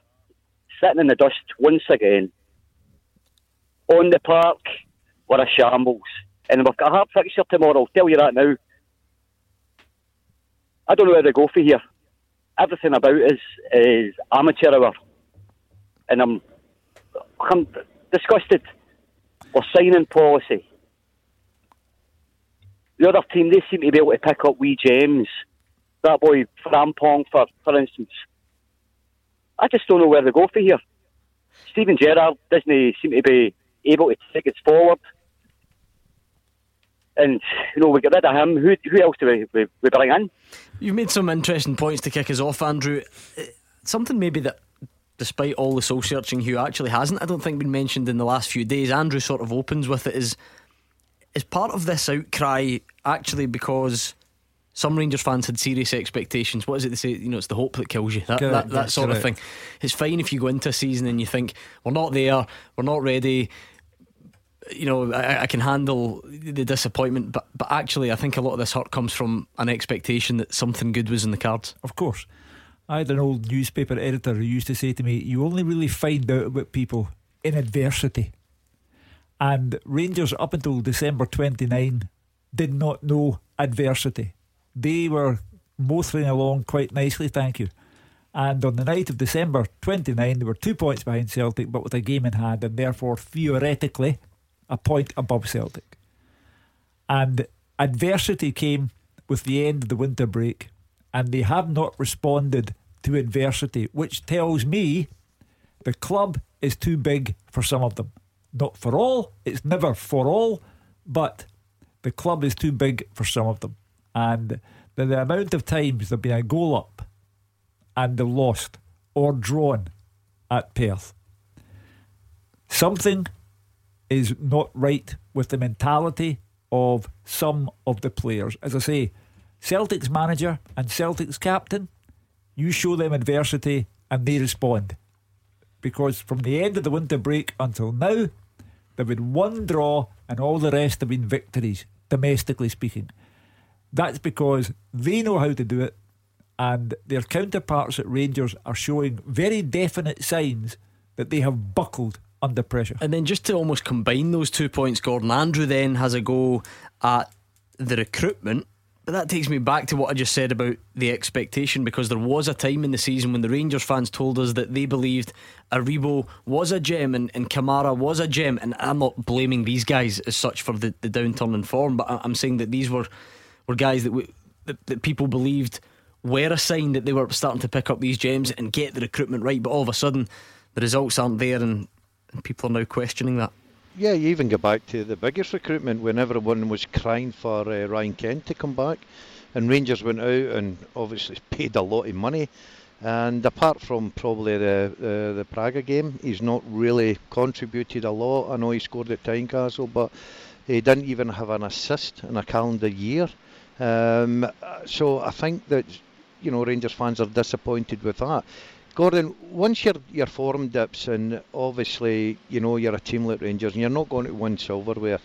sitting in the dust once again. On the park, we're a shambles. And we've got a hard fixture tomorrow, I'll tell you that now. I don't know where to go for here. Everything about us is amateur hour. And I'm, I'm disgusted. We're signing policy. The other team, they seem to be able to pick up wee gems. That boy Frimpong, for, for instance. I just don't know where to go for here. Steven Gerrard doesn't seem to be able to take us forward. And, you know, we get rid of him. Who, who else do we, we, we bring in? You've made some interesting points to kick us off, Andrew. Uh, Something maybe that, despite all the soul searching, Hugh actually hasn't, I don't think, been mentioned in the last few days. Andrew sort of opens with it is is part of this outcry actually because some Rangers fans had serious expectations. What is it they say? You know, it's the hope that kills you. That, Correct, that, that sort of thing. It's fine if you go into a season and you think we're not there, we're not ready. You know, I, I can handle the disappointment, but but actually, I think a lot of this hurt comes from an expectation that something good was in the cards. Of course. I had an old newspaper editor who used to say to me, You only really find out about people in adversity. And Rangers, up until December 29, did not know adversity. They were motoring along quite nicely, thank you. And on the night of December 29, they were two points behind Celtic, but with a game in hand, and therefore theoretically a point above Celtic. And adversity came with the end of the winter break, and they have not responded to adversity, which tells me the club is too big for some of them. Not for all, it's never for all, but the club is too big for some of them. And the, the amount of times there've been a goal up and they've lost or drawn at Perth. Something is not right with the mentality of some of the players. As I say, Celtic's manager and Celtic's captain, you show them adversity and they respond. Because from the end of the winter break until now, they've had one draw and all the rest have been victories, domestically speaking. That's because they know how to do it, and their counterparts at Rangers are showing very definite signs that they have buckled under pressure. And then just to almost combine those two points, Gordon, Andrew then has a go at the recruitment. But that takes me back to what I just said about the expectation because there was a time in the season when the Rangers fans told us that they believed Aribo was a gem and, and Kamara was a gem. And I'm not blaming these guys as such for the, the downturn in form, but I'm saying that these were, were guys that, we, that, that people believed were a sign that they were starting to pick up these gems and get the recruitment right. But all of a sudden, the results aren't there and, and people are now questioning that. Yeah, you even go back to the biggest recruitment when everyone was crying for uh, Ryan Kent to come back, and Rangers went out and obviously paid a lot of money. And apart from probably the, the, the Praga game, he's not really contributed a lot. I know he scored at Tynecastle, but he didn't even have an assist in a calendar year. Um, so I think that you know Rangers fans are disappointed with that. Gordon, once your your form dips, and obviously you know you're a team like Rangers, and you're not going to win silverware,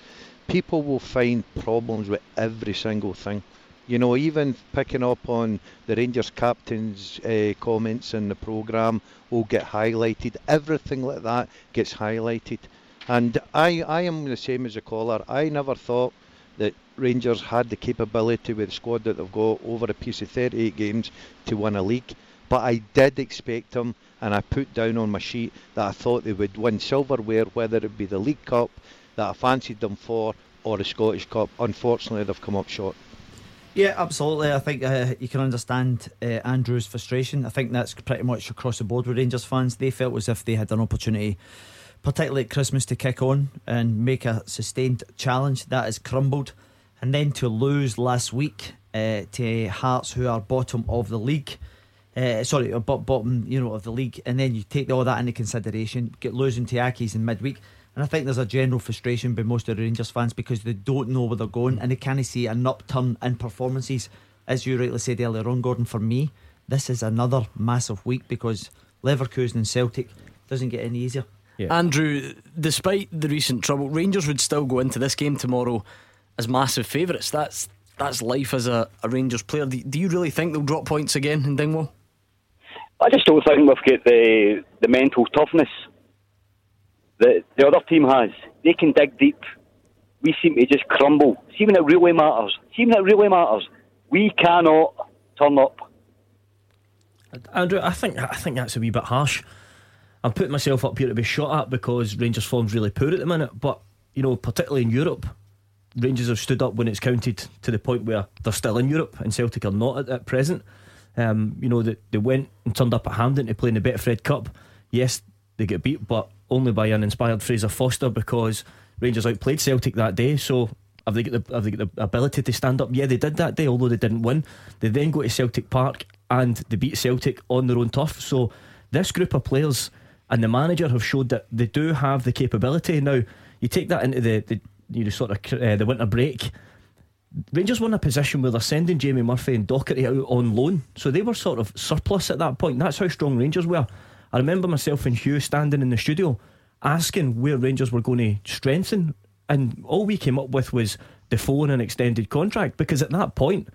people will find problems with every single thing. You know, even picking up on the Rangers captain's uh, comments in the programme will get highlighted. Everything like that gets highlighted. And I, I am the same as a caller. I never thought that Rangers had the capability with the squad that they've got over a piece of 38 games to win a league. But I did expect them, and I put down on my sheet that I thought they would win silverware, whether it be the League Cup that I fancied them for or the Scottish Cup. Unfortunately, they've come up short. Yeah, absolutely. I think uh, you can understand uh, Andrew's frustration. I think that's pretty much across the board with Rangers fans. They felt as if they had an opportunity, particularly at Christmas, to kick on and make a sustained challenge. That has crumbled. And then to lose last week uh, to Hearts, who are bottom of the league. Uh, sorry, bottom, you know, of the league, and then you take all that into consideration. Get losing to Accies in midweek, and I think there's a general frustration by most of the Rangers fans because they don't know where they're going and they can't see an upturn in performances. As you rightly said earlier on, Gordon, for me, this is another massive week because Leverkusen and Celtic doesn't get any easier. Yeah. Andrew, despite the recent trouble, Rangers would still go into this game tomorrow as massive favourites. That's that's life as a, a Rangers player. Do, do, you really think they'll drop points again in Dingwall? I just don't think we've got the the mental toughness that the other team has. They can dig deep. We seem to just crumble. See when it really matters. See when it really matters. We cannot turn up. Andrew, I think I think that's a wee bit harsh. I'm putting myself up here to be shot at because Rangers' form's really poor at the minute. But you know, particularly in Europe, Rangers have stood up when it's counted to the point where they're still in Europe, and Celtic are not at, at present. Um, you know, they, they went and turned up at Hampden to play in the Betfred Cup. Yes, they get beat, but only by an inspired Fraser Forster because Rangers outplayed Celtic that day. So have they got the have they got the ability to stand up? Yeah, they did that day, although they didn't win. They then go to Celtic Park and they beat Celtic on their own turf. So this group of players and the manager have showed that they do have the capability. Now you take that into the, the you know sort of uh, the winter break. Rangers were in a position where they're sending Jamie Murphy and Docherty out on loan, so they were sort of surplus at that point. That's how strong Rangers were. I remember myself and Hugh standing in the studio asking where Rangers were going to strengthen, and all we came up with was Defoe and an extended contract because at that point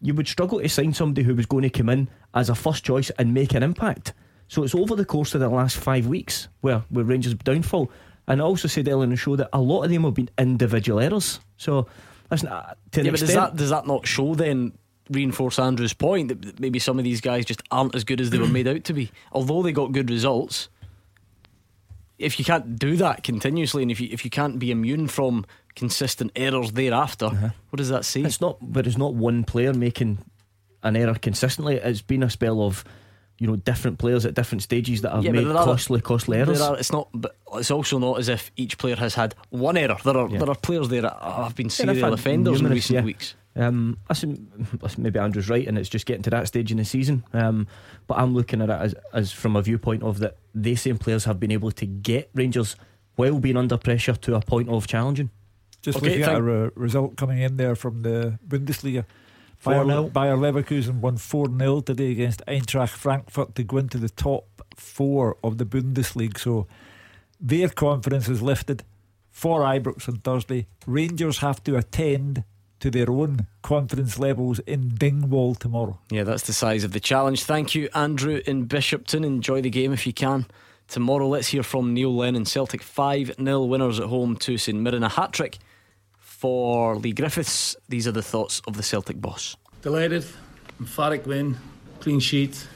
you would struggle to sign somebody who was going to come in as a first choice and make an impact. So it's over the course of the last five weeks where, where Rangers downfall. And I also said earlier in the show that a lot of them have been individual errors. So listen, uh, to yeah, but does that does that not show then reinforce Andrew's point that maybe some of these guys just aren't as good as they were made out to be. Although they got good results, if you can't do that continuously and if you if you can't be immune from consistent errors thereafter, uh-huh. what does that say? It's not but it's not one player making an error consistently. It's been a spell of you know different players at different stages that have yeah, made costly, costly errors. Are, it's not, but it's also not as if each player has had one error. There are yeah. there are players there that have been serial yeah, offenders numerous, in recent weeks. Um, listen, listen, maybe Andrew's right, and it's just getting to that stage in the season. Um, but I'm looking at it as, as from a viewpoint of that the same players have been able to get Rangers while being under pressure to a point of challenging. Just okay, looking at a re- result coming in there from the Bundesliga. Bayer, Bayer Leverkusen won 4 0 today against Eintracht Frankfurt to go into the top four of the Bundesliga. So their confidence is lifted for Ibrox on Thursday. Rangers have to attend to their own confidence levels in Dingwall tomorrow. Yeah, that's the size of the challenge. Thank you, Andrew in Bishopton. Enjoy the game if you can. Tomorrow, let's hear from Neil Lennon. Celtic 5 0 winners at home to St Mirren. A hat trick for Leigh Griffiths. These are the thoughts of the Celtic boss. Delighted, emphatic win, clean sheet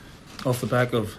off the back of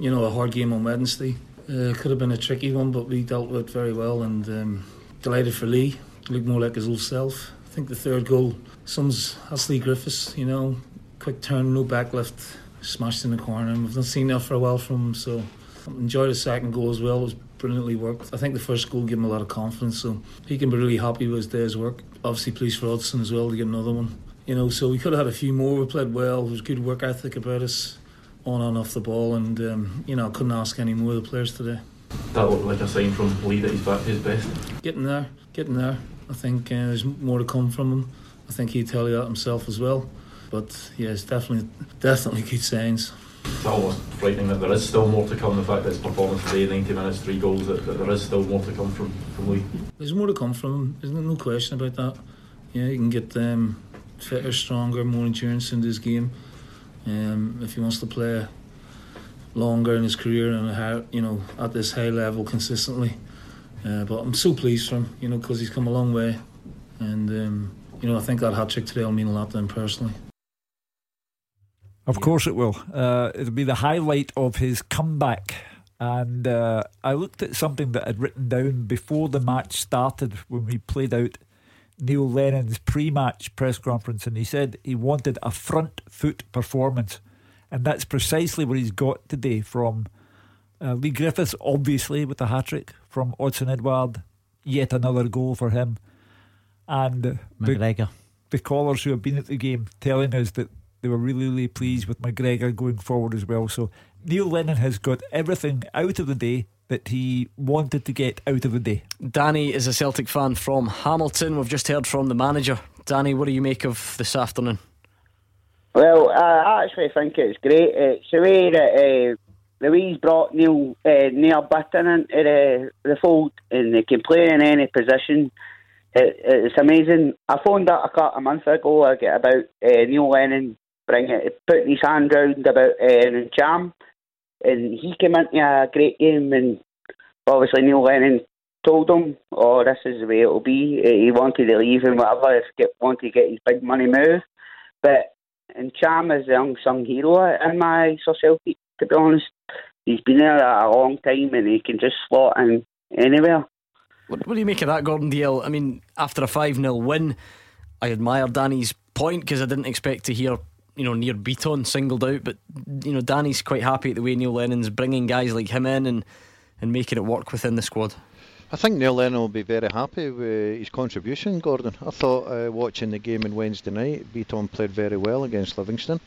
you know a hard game on Wednesday. Uh, could have been a tricky one, but we dealt with it very well. And um, delighted for Leigh. Looked more like his old self. I think the third goal sums that's Leigh Griffiths, you know, quick turn, no backlift, smashed in the corner. We've not seen that for a while from him, so enjoyed the second goal as well. It was brilliantly worked. I think the first goal gave him a lot of confidence, so he can be really happy with his day's work. Obviously, pleased for Odsonne as well to get another one. You know, so we could have had a few more. We played well. There was good work ethic about us. on and off the ball, and um, you know I couldn't ask any more of the players today. That looked like a sign from Leigh that he's back to his best. Getting there, getting there. I think uh, there's more to come from him. I think he'd tell you that himself as well. But yeah, it's definitely, definitely good signs. It's almost frightening that there is still more to come. The fact that his performance today, 90 minutes, three goals, that, that there is still more to come from, from Leigh. There's more to come from him. There's no question about that. Yeah, he can get um, fitter, stronger, more endurance into his game. Um, if he wants to play longer in his career and you know at this high level consistently. Uh, but I'm so pleased for him, you know, because he's come a long way, and um, you know I think that hat trick today will mean a lot to him personally. Of course it will. Uh, it'll be the highlight of his comeback. And uh, I looked at something that I'd written down before the match started when we played out Neil Lennon's pre match press conference. And he said he wanted a front foot performance. And that's precisely what he's got today from uh, Leigh Griffiths, obviously, with the hat trick, from Odsonne Edouard, yet another goal for him. And McGregor. The, the callers who have been at the game telling us that they were really, really pleased with McGregor going forward as well. So Neil Lennon has got everything out of the day that he wanted to get out of the day. Danny is a Celtic fan from Hamilton. We've just heard from the manager. Danny, what do you make of this afternoon? Well, I actually think it's great. It's the way that uh, Louise brought Neil uh, Nir Bitton into the, the fold and they can play in any position. It, it's amazing. I phoned up a couple of months ago about uh, Neil Lennon bring it, putting his hand round about uh, Cham, and he came into a great game, and obviously Neil Lennon told him, "Oh, this is the way it'll be." He wanted to leave and whatever, if get wanted to get his big money move, but and Cham is the unsung hero in my eyes for Celtic. To be honest, he's been there a long time, and he can just slot in anywhere. What, what do you make of that, Gordon Dalziel? I mean, after a 5 0 win, I admire Danny's point because I didn't expect to hear you know, Nir Bitton singled out, but you know, Danny's quite happy at the way Neil Lennon's bringing guys like him in and, and making it work within the squad. I think Neil Lennon will be very happy with his contribution, Gordon. I thought uh, watching the game on Wednesday night, Bitton played very well against Livingston.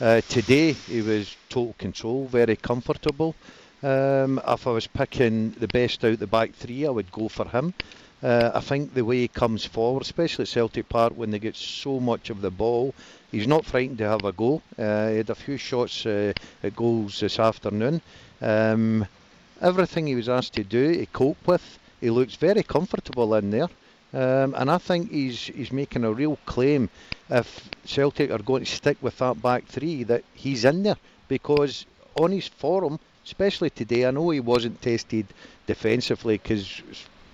Uh, today he was total control, very comfortable. Um, if I was picking the best out the back three, I would go for him. Uh, I think the way he comes forward, especially at Celtic Park when they get so much of the ball, he's not frightened to have a go. Uh, he had a few shots uh, at goals this afternoon. Um, everything he was asked to do, he coped with. He looks very comfortable in there. Um, and I think he's he's making a real claim if Celtic are going to stick with that back three that he's in there because on his form, especially today, I know he wasn't tested defensively because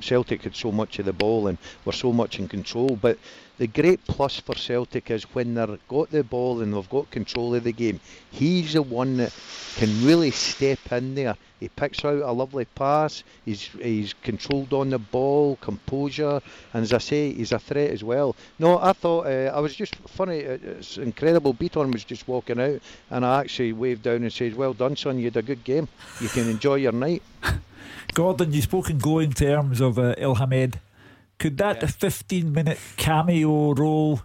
Celtic had so much of the ball and were so much in control, but the great plus for Celtic is when they've got the ball and they've got control of the game, he's the one that can really step in there. He picks out a lovely pass, he's, he's controlled on the ball, composure, and as I say, he's a threat as well. No, I thought, uh, I was just funny, uh, it's incredible. Bitton was just walking out, and I actually waved down and said, Well done, son, you had a good game. You can enjoy your night. Gordon, you spoke in glowing terms of uh, Elhamed. Could that yeah. 15 minute cameo role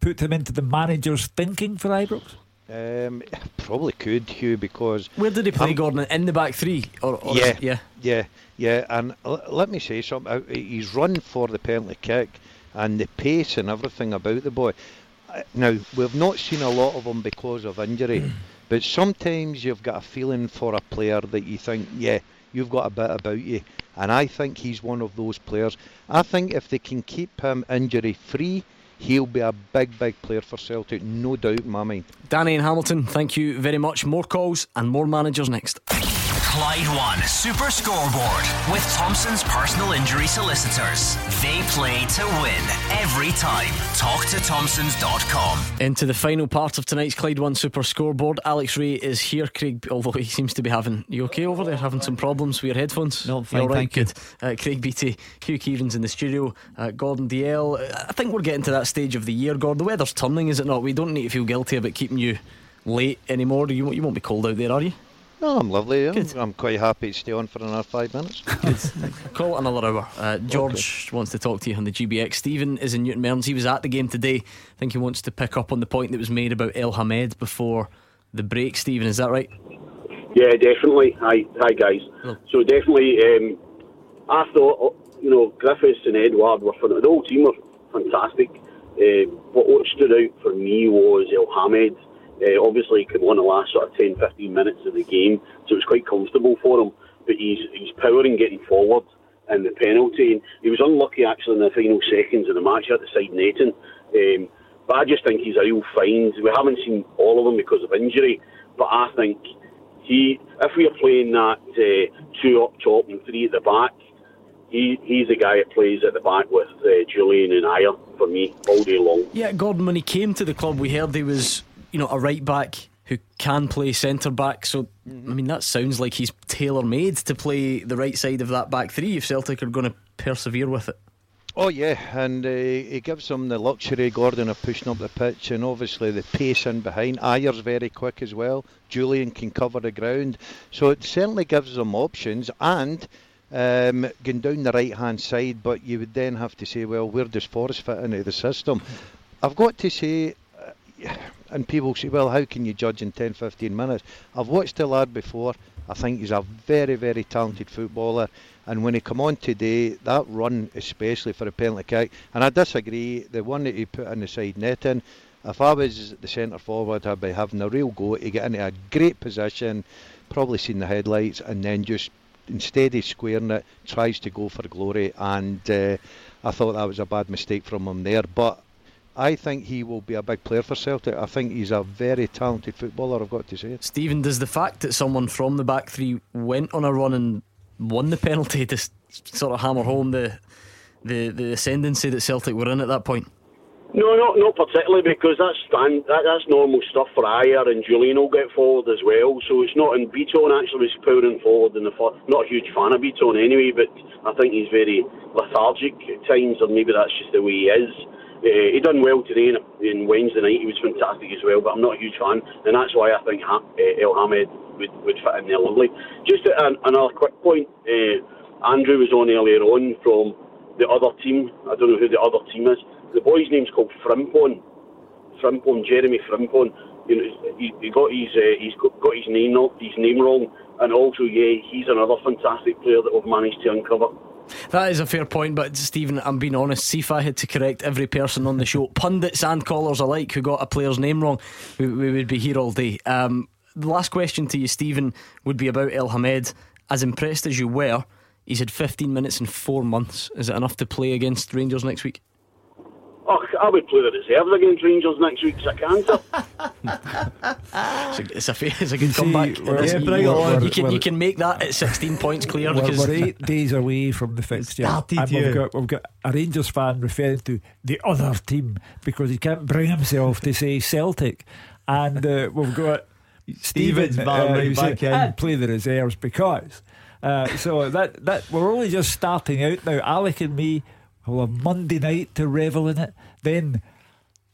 put him into the manager's thinking for Ibrox? Um, probably could, Hugh, because. Where did he play, um, Gordon? In the back three? Or, or yeah, yeah, yeah, yeah. And l- let me say something. Uh, he's run for the penalty kick and the pace and everything about the boy. Uh, now, we've not seen a lot of him because of injury, but sometimes you've got a feeling for a player that you think, yeah, you've got a bit about you. And I think he's one of those players. I think if they can keep him injury free, he'll be a big, big player for Celtic, no doubt in my mind. Danny and Hamilton, thank you very much. More calls and more managers next. Clyde One Super Scoreboard with Thompson's personal injury solicitors. They play to win every time. Talk to Thompsons.com. Into the final part of tonight's Clyde One Super Scoreboard. Alex Rae is here. Craig, although he seems to be having, you okay over there? Having some problems with your headphones? No, fine, right? thank Good. Uh, Craig Beattie, Hugh Keevins in the studio, uh, Gordon Dalziel. I think we're getting to that stage of the year, Gordon. The weather's turning, is it not? We don't need to feel guilty about keeping you late anymore. You, you won't be cold out there, are you? No, I'm lovely. I'm, I'm, quite happy to stay on for another five minutes. Call it another hour. Uh, George okay. wants to talk to you on the GBX. Stephen is in Newton Mearns. He was at the game today. I think he wants to pick up on the point that was made about Elhamed before the break. Stephen, is that right? Yeah, definitely. Hi, hi guys. So definitely, um, I thought you know Griffiths and Edouard were the whole team were fantastic. Uh, but what stood out for me was Elhamed. Uh, obviously, he could win the last sort of 10, 15 minutes of the game, so it was quite comfortable for him. But he's he's powering getting forward and the penalty. And he was unlucky actually in the final seconds of the match. He had to side Nathan. Um, but I just think he's a real find. We haven't seen all of them because of injury, but I think he, if we are playing that uh, two up top and three at the back, he, he's the guy that plays at the back with uh, Jullien and Ajer for me all day long. Yeah, Gordon, when he came to the club, we heard he was, you know, a right back who can play centre back. So, I mean, that sounds like he's tailor made to play the right side of that back three if Celtic are going to persevere with it. Oh yeah, and uh, he gives them the luxury, Gordon, of pushing up the pitch, and obviously the pace in behind. Ajer's very quick as well. Jullien can cover the ground, so it certainly gives them options. And um, going down the right hand side, but you would then have to say, well, where does Forrest fit into the system? I've got to say, uh, and people say, well, how can you judge in 10, 15 minutes? I've watched the lad before. I think he's a very, very talented footballer. And when he come on today, that run, especially for a penalty kick, and I disagree, the one that he put in the side netting, if I was the centre forward, I'd be having a real go to get into a great position, probably seen the headlights, and then just instead of squaring it, tries to go for glory. And uh, I thought that was a bad mistake from him there. But I think he will be a big player for Celtic. I think he's a very talented footballer, I've got to say. Stephen, does the fact that someone from the back three went on a run and won the penalty to sort of hammer home the the, the ascendancy that Celtic were in at that point? No, not not particularly because that's stand, that, that's normal stuff for Ajer and Jullien will get forward as well. So it's not. And Bitton actually was powering forward in the first. Not a huge fan of Bitton anyway, but I think he's very lethargic at times, or maybe that's just the way he is. Uh, he done well today in, in Wednesday night. He was fantastic as well, but I'm not a huge fan, and that's why I think ha- uh, Elhamed would, would fit in there lovely. Just an, another quick point. Uh, Andrew was on earlier on from the other team. I don't know who the other team is. The boy's name's called Frimpong. Frimpon, Jeremie Frimpong. You know, he, he got his uh, he's got, got his name his name wrong, and also yeah, he's another fantastic player that we've managed to uncover. That is a fair point, but Stephen, I'm being honest. See if I had to correct every person on the show, pundits and callers alike, who got a player's name wrong, we, we would be here all day. Um, the last question to you, Stephen, would be about Elhamed. As impressed as you were, he's had 15 minutes in four months. Is it enough to play against Rangers next week? Oh, I would play the reserves against Rangers next week because I can't. it's, a, it's a good comeback. Yeah, bring it on. You can, you can make that at 16 points clear. We're, because we're eight days away from the fixture. Started and we've got, we've got a Rangers fan referring to the other team because he can't bring himself to say Celtic. And uh, we've got Stephen's Stephen, uh, right back saying, in. I'd play the reserves because. Uh, so that that we're only just starting out now. Alec and me Oh, will have Monday night to revel in it. Then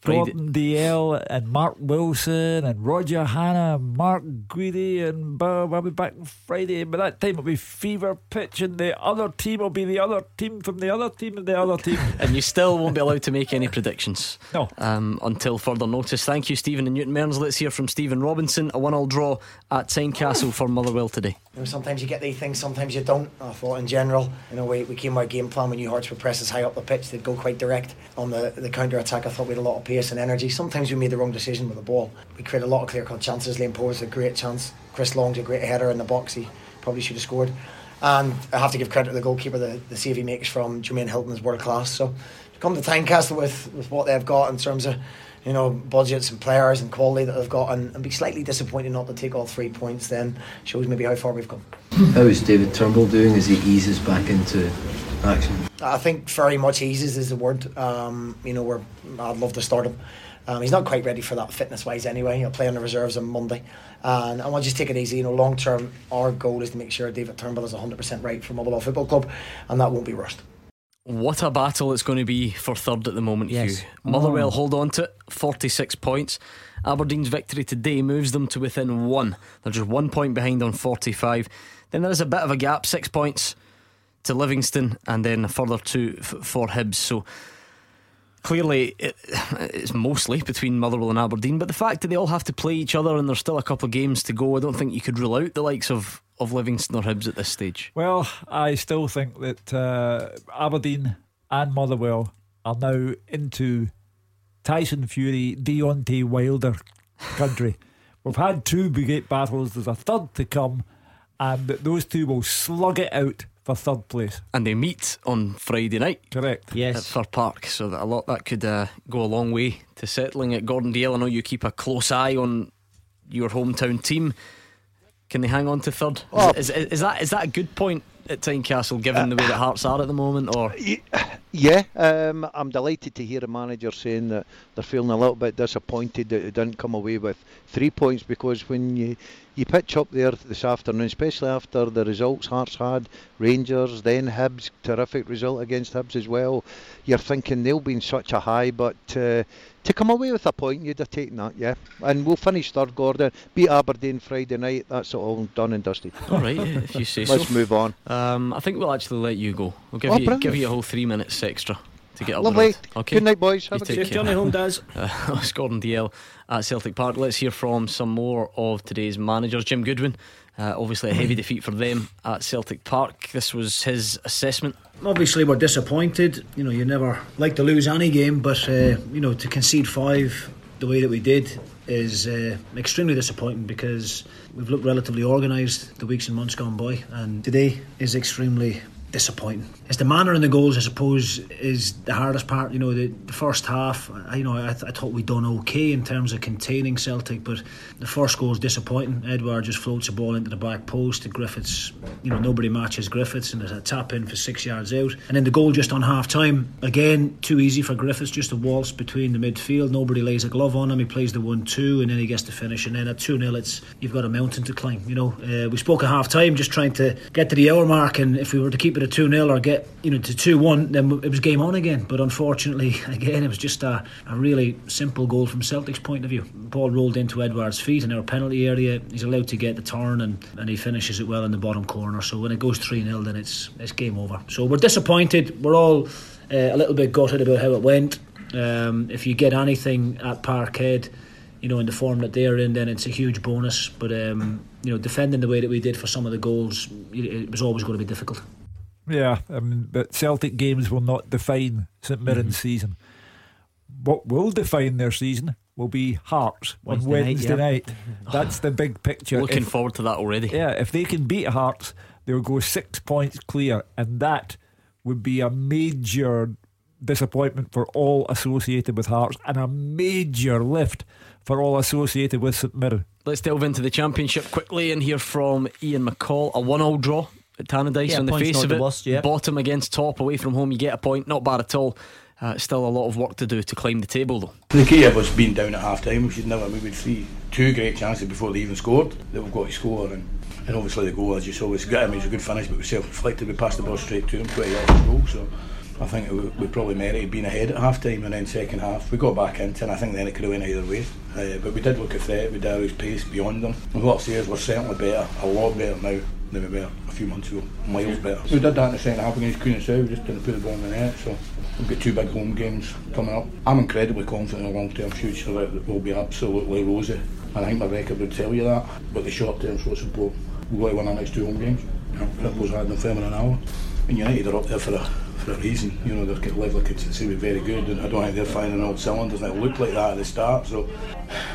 Friday. Gordon Dalziel and Mark Wilson and Roger Hanna and Mark Guidi and Bob. I'll be back on Friday. By that time, it'll be fever pitch, and the other team will be the other team from the other team and the other team. and you still won't be allowed to make any predictions. No. Um, until further notice. Thank you, Stephen and Newton Mearns. Let's hear from Stephen Robinson. A one all draw at Castle for Motherwell today. You know, sometimes you get these things, sometimes you don't. I thought in general, you know, we, we came our game plan when New Hearts would press us high up the pitch, they'd go quite direct on the, the counter attack. I thought we had a lot of pace and energy. Sometimes we made the wrong decision with the ball. We created a lot of clear cut chances. Liam Powers a great chance. Chris Long's a great header in the box. He probably should have scored. And I have to give credit to the goalkeeper. The, the save he makes from Jermaine Hylton is world class. So to come to Tynecastle with, with what they've got in terms of you know, budgets and players and quality that they've got, and, and, be slightly disappointed not to take all three points, then shows maybe how far we've come. How is David Turnbull doing as he eases back into action? I think very much eases is the word. Um, you know, we're, I'd love to start him. Um, he's not quite ready for that fitness wise anyway. He'll play on the reserves on Monday. And I want to just take it easy. You know, long term, our goal is to make sure David Turnbull is 100% right for Motherwell Football Club, and that won't be rushed. What a battle it's going to be for third at the moment, yes. Hugh. Motherwell oh. hold on to it, 46 points. Aberdeen's victory today moves them to within one. They're just one point behind on 45. Then there is a bit of a gap, six points to Livingston, and then a further two for Hibs. So clearly it, it's mostly between Motherwell and Aberdeen, but the fact that they all have to play each other and there's still a couple of games to go, I don't think you could rule out the likes of, of Livingston or Hibs at this stage. Well, I still think that uh, Aberdeen and Motherwell are now into Tyson Fury, Deontay Wilder country. We've had two great battles, there's a third to come, and those two will slug it out for third place. And they meet on Friday night. Correct. Yes. At Fir Park, so that a lot that could uh, go a long way to settling at Gordon Dalziel, I know you keep a close eye on your hometown team. Can they hang on to third? Oh. Is, is, is that is that a good point at Tynecastle, given the way that Hearts are at the moment? Or Yeah, um, I'm delighted to hear a manager saying that they're feeling a little bit disappointed that they didn't come away with three points because when you you pitch up there this afternoon, especially after the results Hearts had, Rangers, then Hibs, terrific result against Hibs as well. You're thinking they'll be in such a high, but uh, to come away with a point, you'd have taken that, yeah. And we'll finish third, Gordon. Beat Aberdeen Friday night. That's all done and dusted. all right, if you say so. Let's move on. Um, I think we'll actually let you go. We'll give Oh, you brilliant. give you a whole three minutes extra to get up. Lovely. Okay. Good night, boys. You Have a good Safe care. journey home, Daz. Uh, it's Gordon Dalziel at Celtic Park. Let's hear from some more of today's managers. Jim Goodwin, uh, obviously a heavy defeat for them at Celtic Park. This was his assessment. Obviously, we're disappointed. You know, you never like to lose any game, but uh, you know, to concede five the way that we did is uh, extremely disappointing because we've looked relatively organised the weeks and months gone by, and today is extremely disappointing. It's the manner in the goals, I suppose, is the hardest part. You know, the, the first half, I, you know, I, th- I thought we'd done okay in terms of containing Celtic, but the first goal is disappointing. Edouard just floats a ball into the back post to Griffiths. You know, nobody matches Griffiths, and there's a tap in for six yards out. And then the goal just on half time, again, too easy for Griffiths, just a waltz between the midfield. Nobody lays a glove on him. He plays the 1 2, and then he gets the finish. And then at 2 0, it's you've got a mountain to climb. You know, uh, we spoke at half time, just trying to get to the hour mark, and if we were to keep it at 2 0 or get you know to 2 1, then it was game on again. But unfortunately, again, it was just a, a really simple goal from Celtic's point of view. Ball rolled into Edouard's feet in our penalty area. He's allowed to get the turn, and, and he finishes it well in the bottom corner. So when it goes 3 0, then it's, it's game over. So we're disappointed. We're all uh, a little bit gutted about how it went. Um, if you get anything at Parkhead, you know, in the form that they're in, then it's a huge bonus. But um, you know, defending the way that we did for some of the goals, it was always going to be difficult. Yeah, I mean, but Celtic games will not define St Mirren's Mm-hmm. season. What will define their season will be Hearts Wednesday on night, Wednesday yeah. night. That's the big picture. Looking If- forward to that already. Yeah, if they can beat Hearts, they'll go six points clear, and that would be a major disappointment for all associated with Hearts and a major lift for all associated with St Mirren. Let's delve into the championship quickly and hear from Ian McCall. A one-all draw Tannadice Yeah, on the face of the it. worst, yeah. Bottom against top, away from home, you get a point. Not bad at all. Uh, still a lot of work to do to climb the table, though. The key of us being down at half time, we should never, we would see two great chances before they even scored that we've got to score. And, and obviously the goal, as you saw, was good. I mean, it was a good finish, but we self inflicted. We passed the ball straight to him, 20 yards to goal. So I think we, we probably merited being ahead at half time and then second half. We got back into and I think then it could have went either way. Uh, but we did look a threat with Darrow's pace beyond them. And what upstairs, we're certainly better, a lot better now than we were a few months ago, miles better. We did that in the second half against Queen and South, we just didn't put the ball in the net. So we've got two big home games coming up. I'm incredibly confident in the long term future that will be absolutely rosy. And I think my record would tell you that. But the short term, what's important? We've got to win our next two home games. You know, Cripples had November and hour. And United are up there for a for a reason. You know, their level of consistency was very good, and I don't think they're firing on all cylinders. And it looked like that at the start. So,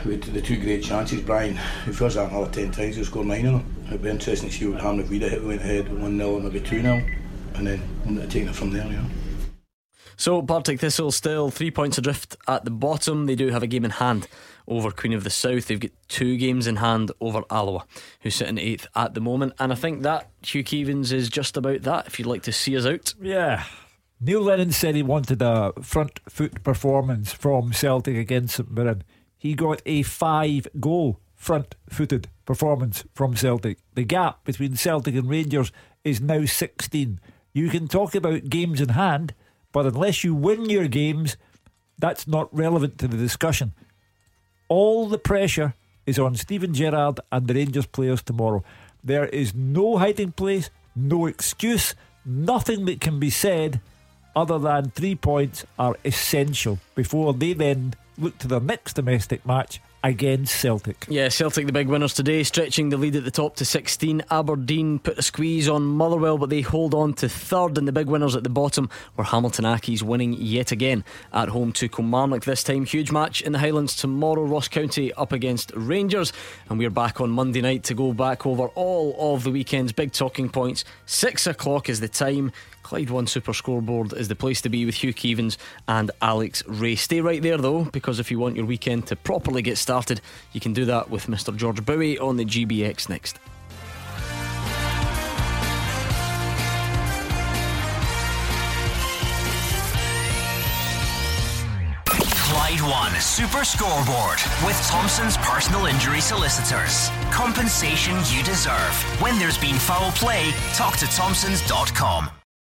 with the two great chances, Brian, if he does that another 10 times, he'll score nine of them. It'd be interesting to see what happened if we'd have went ahead 1 0 or maybe 2 0, and then taking it from there, you know. So Partick Thistle still three points adrift at the bottom. They do have a game in hand over Queen of the South. They've got two games in hand over Alloa, who's sitting eighth at the moment. And I think that Hugh Keevins is just about that. If you'd like to see us out, Yeah. Neil Lennon said he wanted a front foot performance from Celtic against St Mirren. He got a five goal front footed performance from Celtic. The gap between Celtic and Rangers is now 16. You can talk about games in hand, but unless you win your games, that's not relevant to the discussion. All the pressure is on Steven Gerrard and the Rangers players tomorrow. There is no hiding place, no excuse, nothing that can be said other than three points are essential before they then look to their next domestic match against Celtic. Yeah, Celtic the big winners today, stretching the lead at the top to 16. Aberdeen put a squeeze on Motherwell, but they hold on to third, and the big winners at the bottom were Hamilton Accies winning yet again at home to Kilmarnock this time. Huge match in the Highlands tomorrow. Ross County up against Rangers, and we're back on Monday night to go back over all of the weekend's big talking points. Six o'clock is the time. Clyde One Super Scoreboard is the place to be with Hugh Keevins and Alex Rae. Stay right there though, because if you want your weekend to properly get started, you can do that with Mr. George Bowie on the GBX next. One Super Scoreboard with Thompson's personal injury solicitors. Compensation you deserve. When there's been foul play, talk to Thompson's.com.